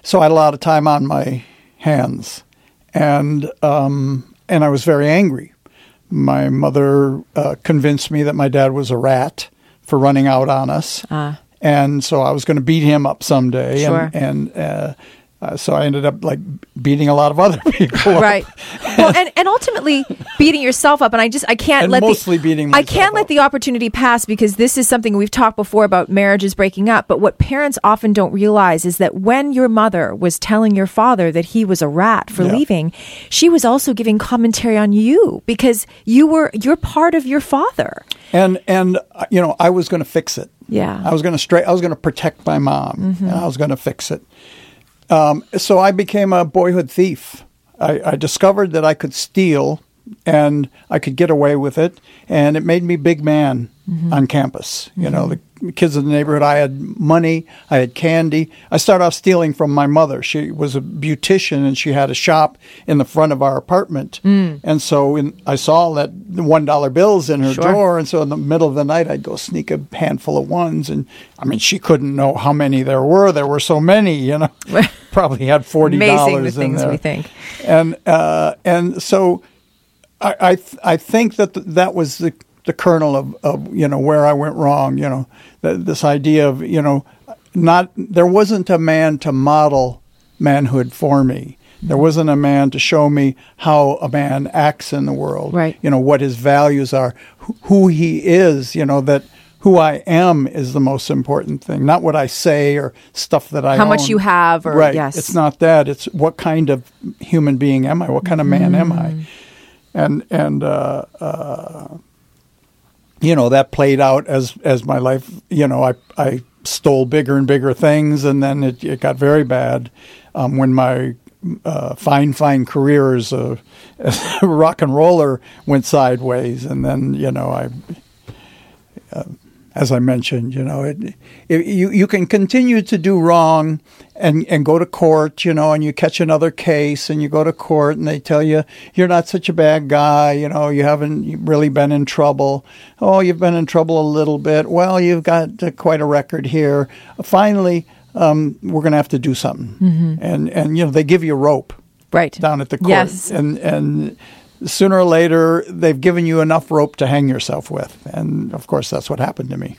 so I had a lot of time on my hands, and um, and I was very angry. My mother uh, convinced me that my dad was a rat for running out on us, Ah. and so I was going to beat him up someday. Sure. And, and uh, uh, so I ended up like beating a lot of other people. up. right well and, and ultimately beating yourself up and i just i can't And let mostly the, beating i can't let the opportunity pass because this is something we've talked before about marriages breaking up but what parents often don't realize is that when your mother was telling your father that he was a rat for Yeah. leaving she was also giving commentary on you because you were you're part of your father And and uh, you know I was going to fix it. Yeah. I was going to straight. I was going to protect my mom, Mm-hmm. and I was going to fix it. Um, so I became a boyhood thief. I, I discovered that I could steal, and I could get away with it, and it made me big man Mm-hmm. on campus. You know, the kids in the neighborhood. I had money. I had candy. I started off stealing from my mother. She was a beautician, and she had a shop in the front of our apartment. Mm. And so in, I saw that one dollar bills in her Sure. drawer, and so in the middle of the night, I'd go sneak a handful of ones. And I mean, she couldn't know how many there were. There were so many, you know. Probably had forty dollars. amazing the things there. we think And uh, and so I I, th- I think that th- that was the the kernel of, of you know where I went wrong. You know, th- this idea of you know not there wasn't a man to model manhood for me. There wasn't a man to show me how a man acts in the world. Right. You know what his values are, who, who he is. You know that who I am is the most important thing, not what I say or stuff that I How much you have or- right. yes. It's not that. It's what kind of human being am I? What kind of man am Mm. I? And and uh, uh, you know that played out as as my life. You know, I I stole bigger and bigger things, and then it, it got very bad um, when my uh, fine fine career as a, as a rock and roller went sideways, and then you know I as I mentioned, you know, it, it, you you can continue to do wrong and and go to court, you know, and you catch another case and you go to court and they tell you you're not such a bad guy, you know, you haven't really been in trouble. Oh, you've been in trouble a little bit. Well, you've got uh, quite a record here. Finally, um, we're going to have to do something, and and you know they give you rope right down at the court, yes and and sooner or later they've given you enough rope to hang yourself with, and of course that's what happened to me.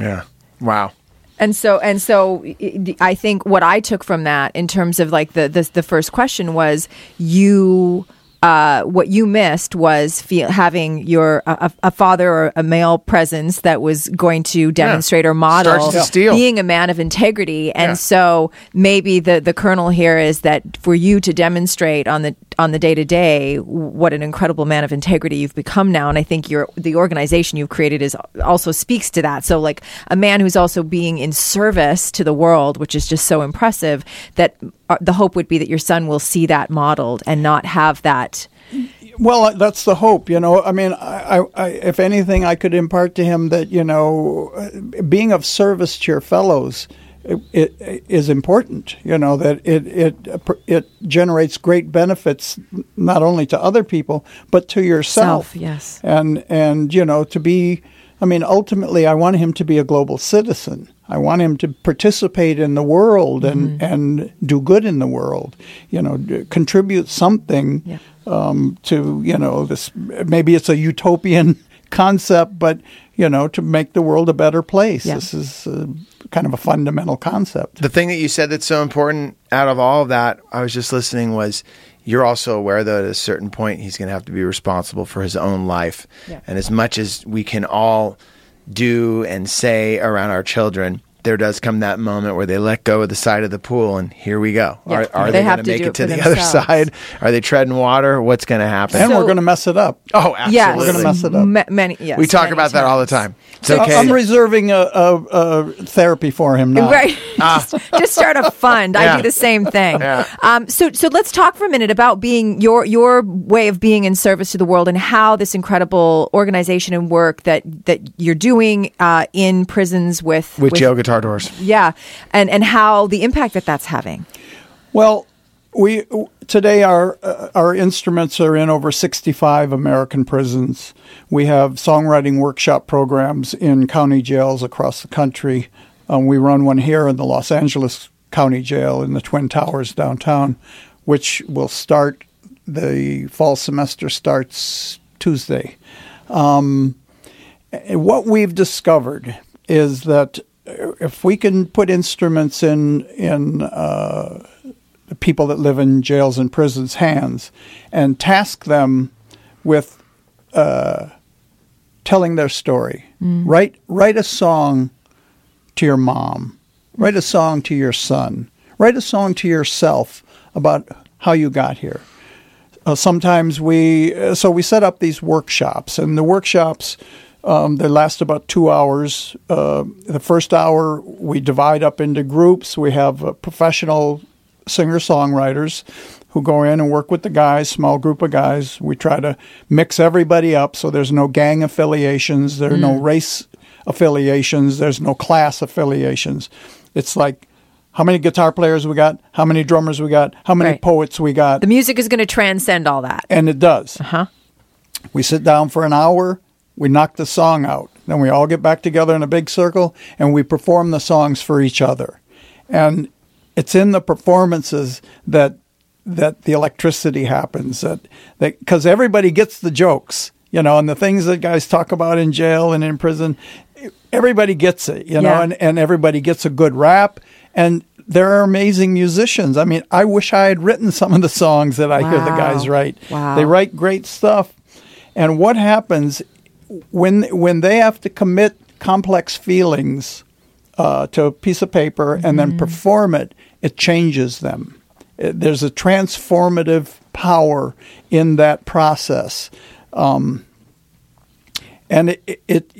yeah. Wow. And so, and so, I- I think what I took from that, in terms of like the the, the first question, was you. Uh, what you missed was feel, having your a, a father or a male presence that was going to demonstrate or model being a man of integrity, and Yeah. so maybe the the kernel here is that for you to demonstrate on the on the day to day what an incredible man of integrity you've become now, and I think your the organization you've created is also speaks to that. So like a man who's also being in service to the world, which is just so impressive. That the hope would be that your son will see that modeled and not have that. Well, uh, that's the hope, you know. I mean, I, I, if anything, I could impart to him that you know, uh, being of service to your fellows. It, it is important, you know, that it, it it generates great benefits not only to other people but to yourself. Self, yes, and and you know to be. I mean, ultimately, I want him to be a global citizen. I want him to participate in the world and, mm-hmm. and do good in the world. You know, contribute something yeah. um, to you know this. Maybe it's a utopian concept, but you know, to make the world a better place. Yeah. This is uh, kind of a fundamental concept. The thing that you said that's so important out of all of that, I was just listening was you're also aware that at a certain point he's going to have to be responsible for his own life. Yeah. And as much as we can all do and say around our children, there does come that moment where they let go of the side of the pool and here we go. Yeah. Are, are, they, they going to make it to the themselves. other side? Are they treading water? What's going to happen? And so, we're going to mess it up. Oh, absolutely. Yes. We're going to mess it up. Ma- many, yes, we talk about times. that all the time. It's okay. I'm reserving a, a, a, therapy for him now. Right. Ah. just, start a fund. Yeah. I do the same thing. Yeah. Um, so, so let's talk for a minute about being your your way of being in service to the world and how this incredible organization and work that that you're doing uh, in prisons with with, with jail guitar doors. Yeah, and and how the impact that that's having. Well, we today our uh, our instruments are in over 65 American prisons. We have songwriting workshop programs in county jails across the country. Um, we run one here in the Los Angeles County Jail in the Twin Towers downtown, which will start the fall semester starts Tuesday. Um, what we've discovered is that if we can put instruments in in uh, people that live in jails and prisons' hands and task them with uh, telling their story. Mm. Write write a song to your mom. Write a song to your son. Write a song to yourself about how you got here. Uh, sometimes we uh, so we set up these workshops, and the workshops um, they last about two hours. Uh, the first hour we divide up into groups. We have uh, professional singer songwriters who go in and work with the guys, small group of guys. We try to mix everybody up so there's no gang affiliations, there are mm. no race affiliations, there's no class affiliations. It's like how many guitar players we got, how many drummers we got, how many right. poets we got. The music is going to transcend all that. And it does. Uh-huh. We sit down for an hour, we knock the song out. Then we all get back together in a big circle and we perform the songs for each other. And it's in the performances that that the electricity happens that that because everybody gets the jokes you know and the things that guys talk about in jail and in prison everybody gets it you know yeah. and, and everybody gets a good rap and there are amazing musicians i mean i wish i had written some of the songs that i wow. hear the guys write wow. they write great stuff and what happens when when they have to commit complex feelings uh, to a piece of paper and mm-hmm. then perform it, it changes them. It, there's a transformative power in that process. Um, and it, it,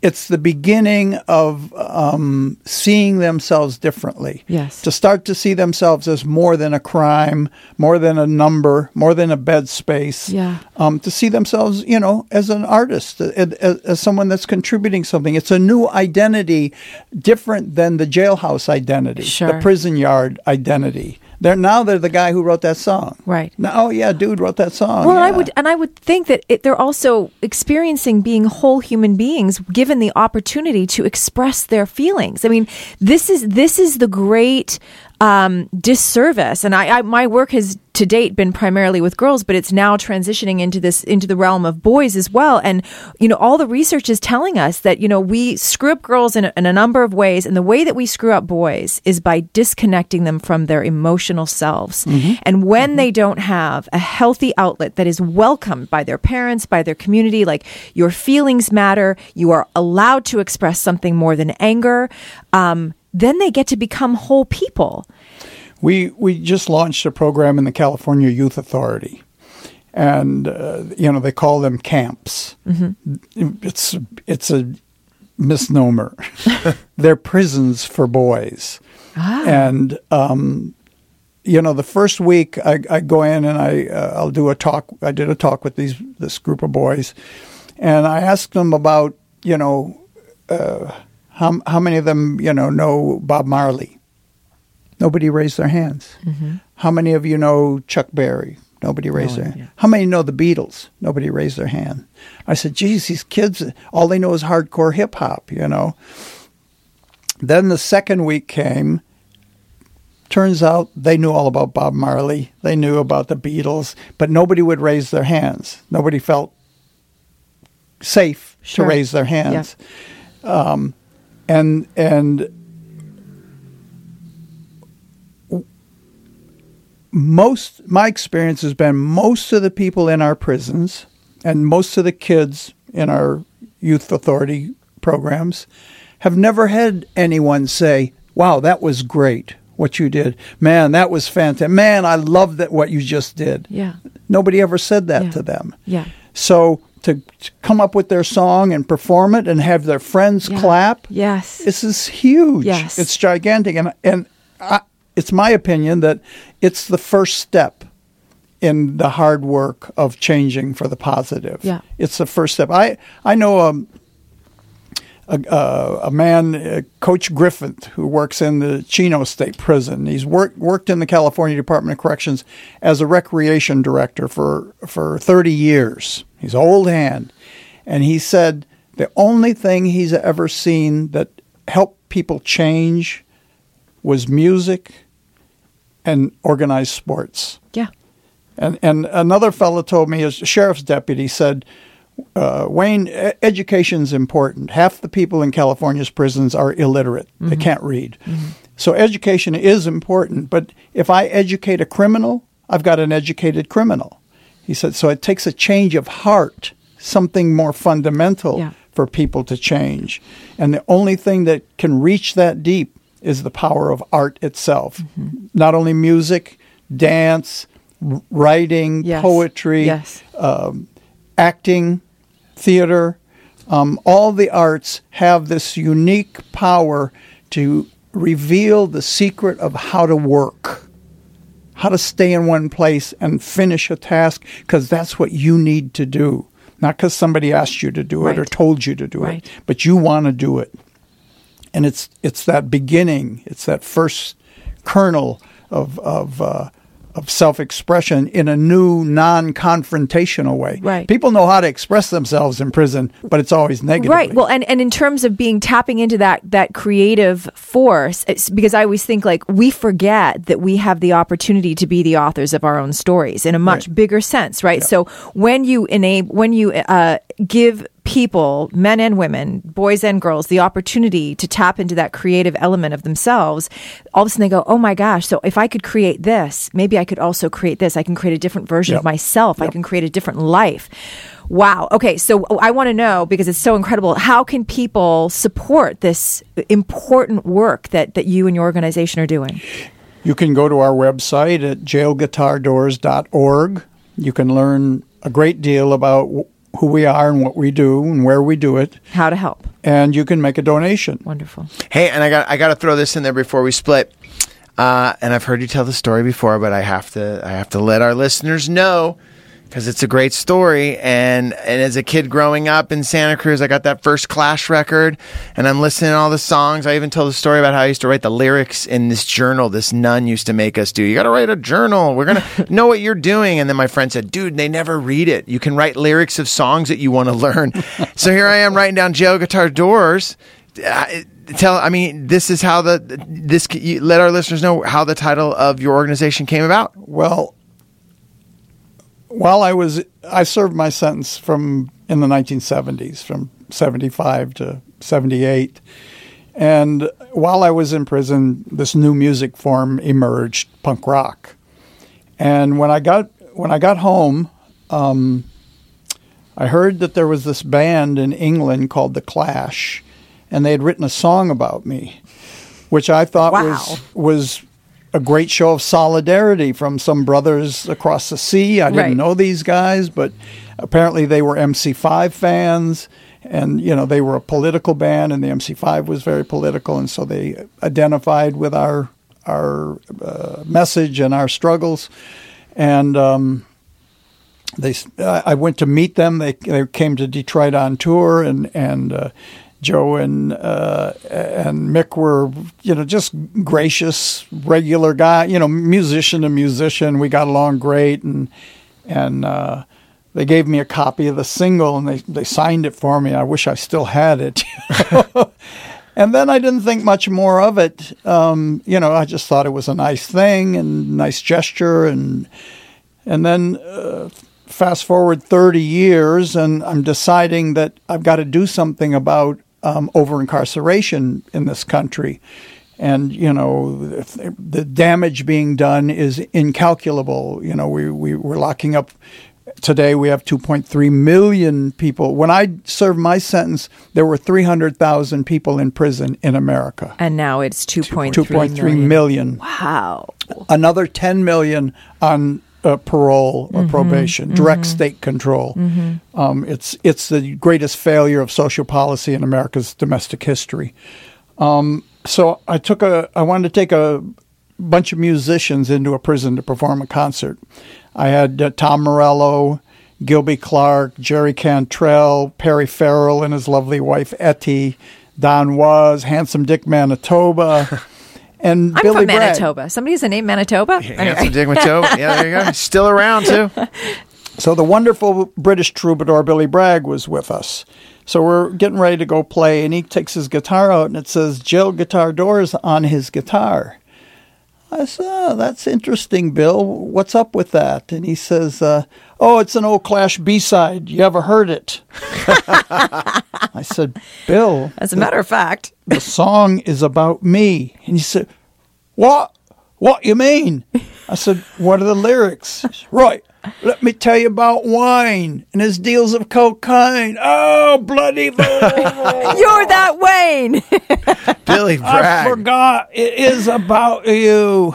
it's the beginning of um, seeing themselves differently. Yes, to start to see themselves as more than a crime, more than a number, more than a bed space. Yeah, um, to see themselves, you know, as an artist, as, as, someone that's contributing something. It's a new identity, different than the jailhouse identity, sure. the prison yard identity. They're now they're the guy who wrote that song. Right. Now, oh yeah, dude wrote that song. Well, yeah. I would and I would think that it, they're also experiencing being whole human beings given the opportunity to express their feelings. I mean, this is this is the great um, disservice. And I, I, my work has to date been primarily with girls, but it's now transitioning into this into the realm of boys as well. And you know, all the research is telling us that you know we screw up girls in a, in a number of ways, and the way that we screw up boys is by disconnecting them from their emotional selves. Mm-hmm. And when mm-hmm. they don't have a healthy outlet that is welcomed by their parents, by their community, like your feelings matter, you are allowed to express something more than anger. Um, then they get to become whole people. We we just launched a program in the California Youth Authority, and uh, you know they call them camps. Mm-hmm. It's it's a misnomer. They're prisons for boys, ah. and um, you know, the first week I, I go in and I uh, I'll do a talk. I did a talk with these this group of boys, and I asked them about you know uh, how how many of them you know know Bob Marley. Nobody raised their hands. How many of you know Chuck Berry? Nobody raised their hand. How many know the Beatles? Nobody raised their hand. I said, geez, these kids, all they know is hardcore hip hop, you know. Then the second week came. Turns out they knew all about Bob Marley. They knew about the Beatles, but nobody would raise their hands. Nobody felt safe Sure. to raise their hands. Um, and and most my experience has been most of the people in our prisons and most of the kids in our youth authority programs have never had anyone say, "Wow, that was great what you did. Man, that was fantastic. Man, I love that what you just did." Yeah. Nobody ever said that Yeah. to them. Yeah. So to, to come up with their song and perform it and have their friends Yeah. clap, Yes. this is huge. Yes. It's gigantic. And, and I, it's my opinion that it's the first step in the hard work of changing for the positive. Yeah. It's the first step. I, I know um, a, a, a man, uh, Coach Griffin, who works in the Chino State Prison. He's worked worked in the California Department of Corrections as a recreation director for for 30 years. He's an old hand, and he said the only thing he's ever seen that helped people change was music and organized sports. Yeah. And and another fellow told me, as sheriff's deputy, said, uh, Wayne, education's important. Half the people in California's prisons are illiterate; they can't read. So education is important. But if I educate a criminal, I've got an educated criminal. He said. So it takes a change of heart, something more fundamental Yeah. for people to change. And the only thing that can reach that deep is the power of art itself. Not only music, dance, writing, Yes. poetry, Yes. um, acting, theater, um, all the arts have this unique power to reveal the secret of how to work, how to stay in one place and finish a task, because that's what you need to do. Not because somebody asked you to do it or told you to do Right. it, but you want to do it. And it's it's that beginning, it's that first kernel of of uh, of self expression in a new non confrontational way. Right. People know how to express themselves in prison, but it's always negative. Right. Well, and, and in terms of being tapping into that that creative force, because I always think like we forget that we have the opportunity to be the authors of our own stories in a much Right. bigger sense, right? So when you enable, when you uh, give people, men and women, boys and girls, the opportunity to tap into that creative element of themselves, all of a sudden they go, "Oh my gosh! So if I could create this, maybe I could also create this. I can create a different version of Yep. myself. I can create a different life." Wow. Okay. So I want to know because it's so incredible. How can people support this important work that, that you and your organization are doing? You can go to our website at jailguitardoors.org. You can learn a great deal about who we are and what we do and where we do it. How to help? And you can make a donation. Wonderful. Hey, and I got I got to throw this in there before we split. Uh, and I've heard you tell the story before, but I have to I have to let our listeners know because it's a great story. And and as a kid growing up in Santa Cruz, I got that first Clash record, and I'm listening to all the songs. I even told the story about how I used to write the lyrics in this journal. This nun used to make us do. You got to write a journal. We're gonna know what you're doing. And then my friend said, "Dude, they never read it. You can write lyrics of songs that you want to learn." so here I am writing down jail guitar doors. Uh, tell i mean this is how the this you, let our listeners know how the title of your organization came about Well, while I was, I served my sentence from in the 1970s, from 75 to 78. And while I was in prison, this new music form emerged, punk rock. And when I got when I got home, um, I heard that there was this band in England called the Clash, and they had written a song about me, which I thought Wow. was was a great show of solidarity from some brothers across the sea. I didn't Right. know these guys, but apparently they were MC5 fans, and you know they were a political band, and the MC5 was very political, and so they identified with our our uh, message and our struggles. And um, they, I went to meet them. They they came to Detroit on tour, and and uh, Joe and uh, and Mick were you know just gracious, regular guy. You know, musician to musician. We got along great, and and uh, they gave me a copy of the single, and they they signed it for me. I wish I still had it. and then I didn't think much more of it. Um, you know, I just thought it was a nice thing and nice gesture, and and then uh, fast forward 30 years, and I'm deciding that I've got to do something about um, over incarceration in this country. And, you know, the damage being done is incalculable. You know, we, we, we're locking up today we have 2.3 million people. When I served my sentence, there were 300,000 people in prison in America. And now it's 2.3 2.3 million. million. Wow. Another 10 million on uh, parole or probation, direct state control. Um, it's it's the greatest failure of social policy in America's domestic history. Um, so I took a I wanted to take a bunch of musicians into a prison to perform a concert. I had uh, Tom Morello, Gilby Clarke, Jerry Cantrell, Perry Farrell and his lovely wife Etty, Don Was, Handsome Dick Manitoba, and I'm Billy from Bragg. Manitoba. Somebody has a name Manitoba? Handsome Dick Machobe. Yeah, there you go. He's still around too. So the wonderful British troubadour Billy Bragg was with us. So we're getting ready to go play, and he takes his guitar out, and it says Jail Guitar Doors on his guitar. I said, oh, that's interesting, Bill. What's up with that? And he says, uh, oh, it's an old Clash B-side. You ever heard it? I said, Bill, As a matter of fact, the song is about me. And he said, What? What you mean? I said, What are the lyrics? Right. Let me tell you about Wayne and his deals of cocaine. Oh, bloody fool. you're that Wayne. Billy I forgot. It is about you.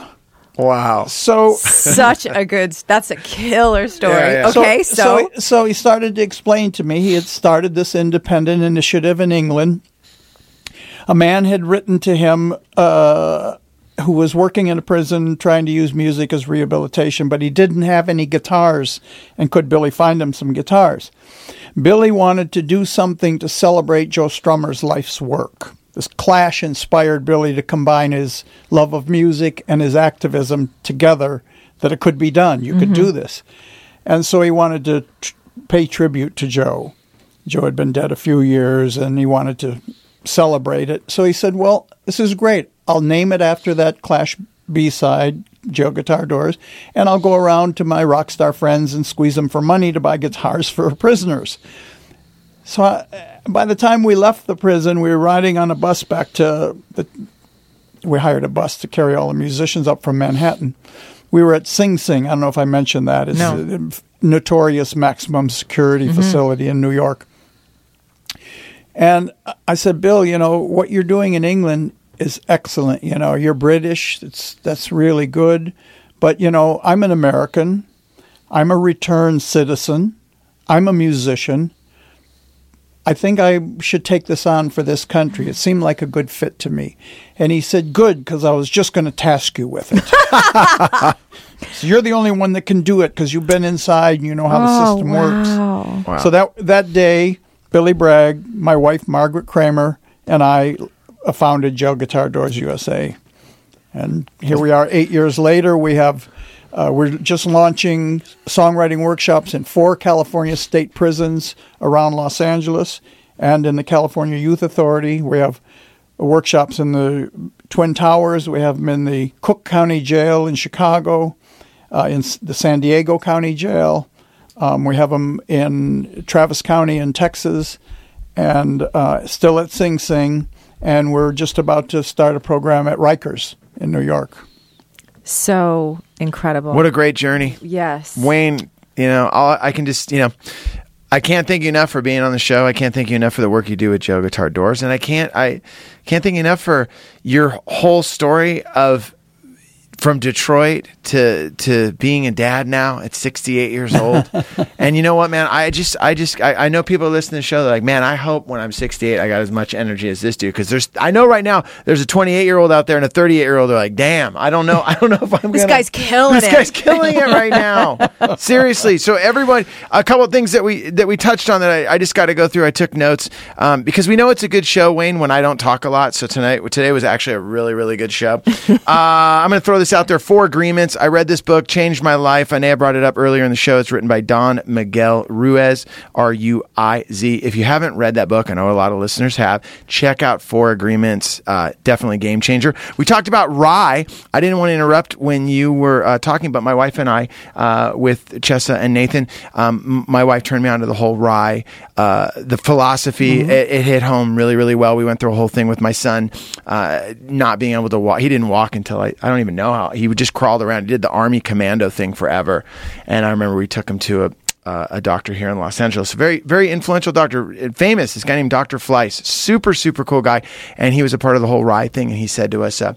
Wow. So Such a good. That's a killer story. Yeah, yeah. Okay, so, so so he started to explain to me he had started this independent initiative in England. A man had written to him uh, who was working in a prison trying to use music as rehabilitation, but he didn't have any guitars. And could Billy find him some guitars? Billy wanted to do something to celebrate Joe Strummer's life's work. This clash inspired Billy to combine his love of music and his activism together, that it could be done. You could do mm-hmm. this. And so he wanted to tr- pay tribute to Joe. Joe had been dead a few years and he wanted to celebrate it. So he said, Well, this is great. I'll name it after that Clash B side, Jail Guitar Doors, and I'll go around to my rock star friends and squeeze them for money to buy guitars for prisoners. So I, by the time we left the prison, we were riding on a bus back to the. We hired a bus to carry all the musicians up from Manhattan. We were at Sing Sing. I don't know if I mentioned that. It's No. a notorious maximum security mm-hmm. facility in New York. And I said, Bill, you know what you're doing in England is excellent. You know, you're British. It's that's really good. But you know, I'm an American. I'm a returned citizen. I'm a musician. I think I should take this on for this country. It seemed like a good fit to me. And he said, Good, because I was just going to task you with it. so you're the only one that can do it because you've been inside and you know how the Oh, system works. wow. Wow. So that that day, Billy Bragg, my wife Margaret Kramer, and I founded Jail Guitar Doors USA. And here we are, eight years later. We have uh, we're just launching songwriting workshops in four California state prisons around Los Angeles, and in the California Youth Authority. We have workshops in the Twin Towers. We have them in the Cook County Jail in Chicago, uh, in the San Diego County Jail. Um, we have them in Travis County in Texas, and uh, still at Sing Sing. And we're just about to start a program at Rikers in New York. So incredible. What a great journey. yes. Wayne, you know, all, I can just, you know, I can't thank you enough for being on the show. I can't thank you enough for the work you do with Jail Guitar Doors, and I can't, I can't thank you enough for your whole story of from Detroit to to being a dad now at 68 years old. and you know what, man? I just I just I, I know people listen to the show. They're like, man, I hope when I'm 68 I got as much energy as this dude because there's I know right now there's a 28 year old out there and a 38 year old. They're like, damn, I don't know, I don't know if I'm This gonna, guy's killing this it. This guy's killing it right now. Seriously. So everyone, a couple of things that we that we touched on that I, I just got to go through. I took notes um, because we know it's a good show, Wayne. When I don't talk a lot, so tonight today was actually a really really good show. uh, I'm going to throw this out there. Four agreements. I read this book, changed my life. I know I brought it up earlier in the show. It's written by Don Miguel Ruiz, R U I Z. If you haven't read that book, I know a lot of listeners have. Check out Four Agreements. Uh, definitely game changer. We talked about RIE. I didn't want to interrupt when you were uh, talking, but my wife and I, uh, with Chessa and Nathan, um, my wife turned me on to the whole RIE, uh, the philosophy. It, it hit home really, really well. We went through a whole thing with my son, uh, not being able to walk. He didn't walk until I, I don't even know how. He would just crawled around. He did the army commando thing forever. And I remember we took him to a, uh, a doctor here in Los Angeles, a very, very influential doctor, famous, this guy named Dr. Fleiss, super, super cool guy. And he was a part of the whole RIE thing. And he said to us, uh,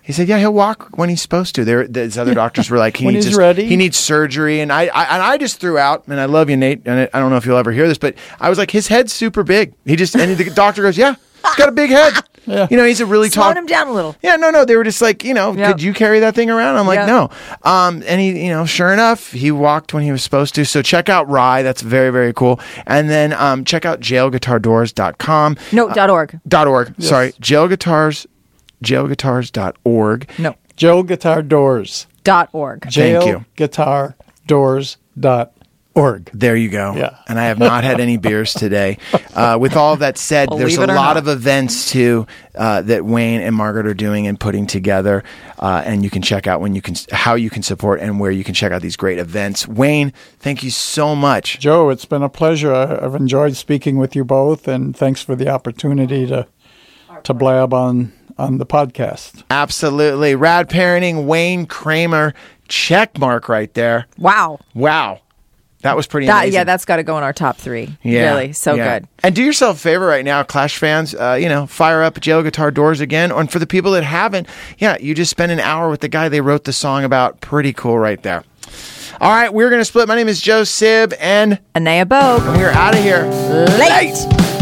he said, "Yeah, he'll walk when he's supposed to." There, these other doctors were like, "He needs just- ready. He needs surgery." And I, I, and I just threw out, and I love you, Nate. And I I don't know if you'll ever hear this, but I was like, "His head's super big." He just, and the doctor goes, "Yeah, he's got a big head." Yeah. You know, he's a really tall. Slowing him down a little. Yeah, no, no. They were just like, you know, Yeah. could you carry that thing around? I'm like, Yeah. no. Um, and he, you know, sure enough, he walked when he was supposed to. So check out RIE. That's very, very cool. And then um, check out jailguitardoors.com. No, dot org. Dot org. Sorry. Jail guitars, jailguitars.org. No, Jail Guitar Doors. dot org. Jail you. Guitar Doors dot org. There you go. Yeah. And I have not had any beers today. Uh, with all that said, there's a lot not. of events too uh, that Wayne and Margaret are doing and putting together, uh, and you can check out when you can how you can support and where you can check out these great events. Wayne, thank you so much. Joe, it's been a pleasure. I- I've enjoyed speaking with you both, and thanks for the opportunity to to blab on on the podcast. Absolutely, rad parenting. Wayne Kramer, check mark right there. Wow. Wow, that was pretty. That, amazing. yeah, that's got to go in our top three. Yeah, Really. So yeah. good. And do yourself a favor right now, Clash fans. Uh, you know, fire up Jail Guitar Doors again. And for the people that haven't, yeah, you just spend an hour with the guy they wrote the song about. Pretty cool, right there. All right, we're gonna split. My name is Joe Sib, and Anea Bogue. we're out of here Late.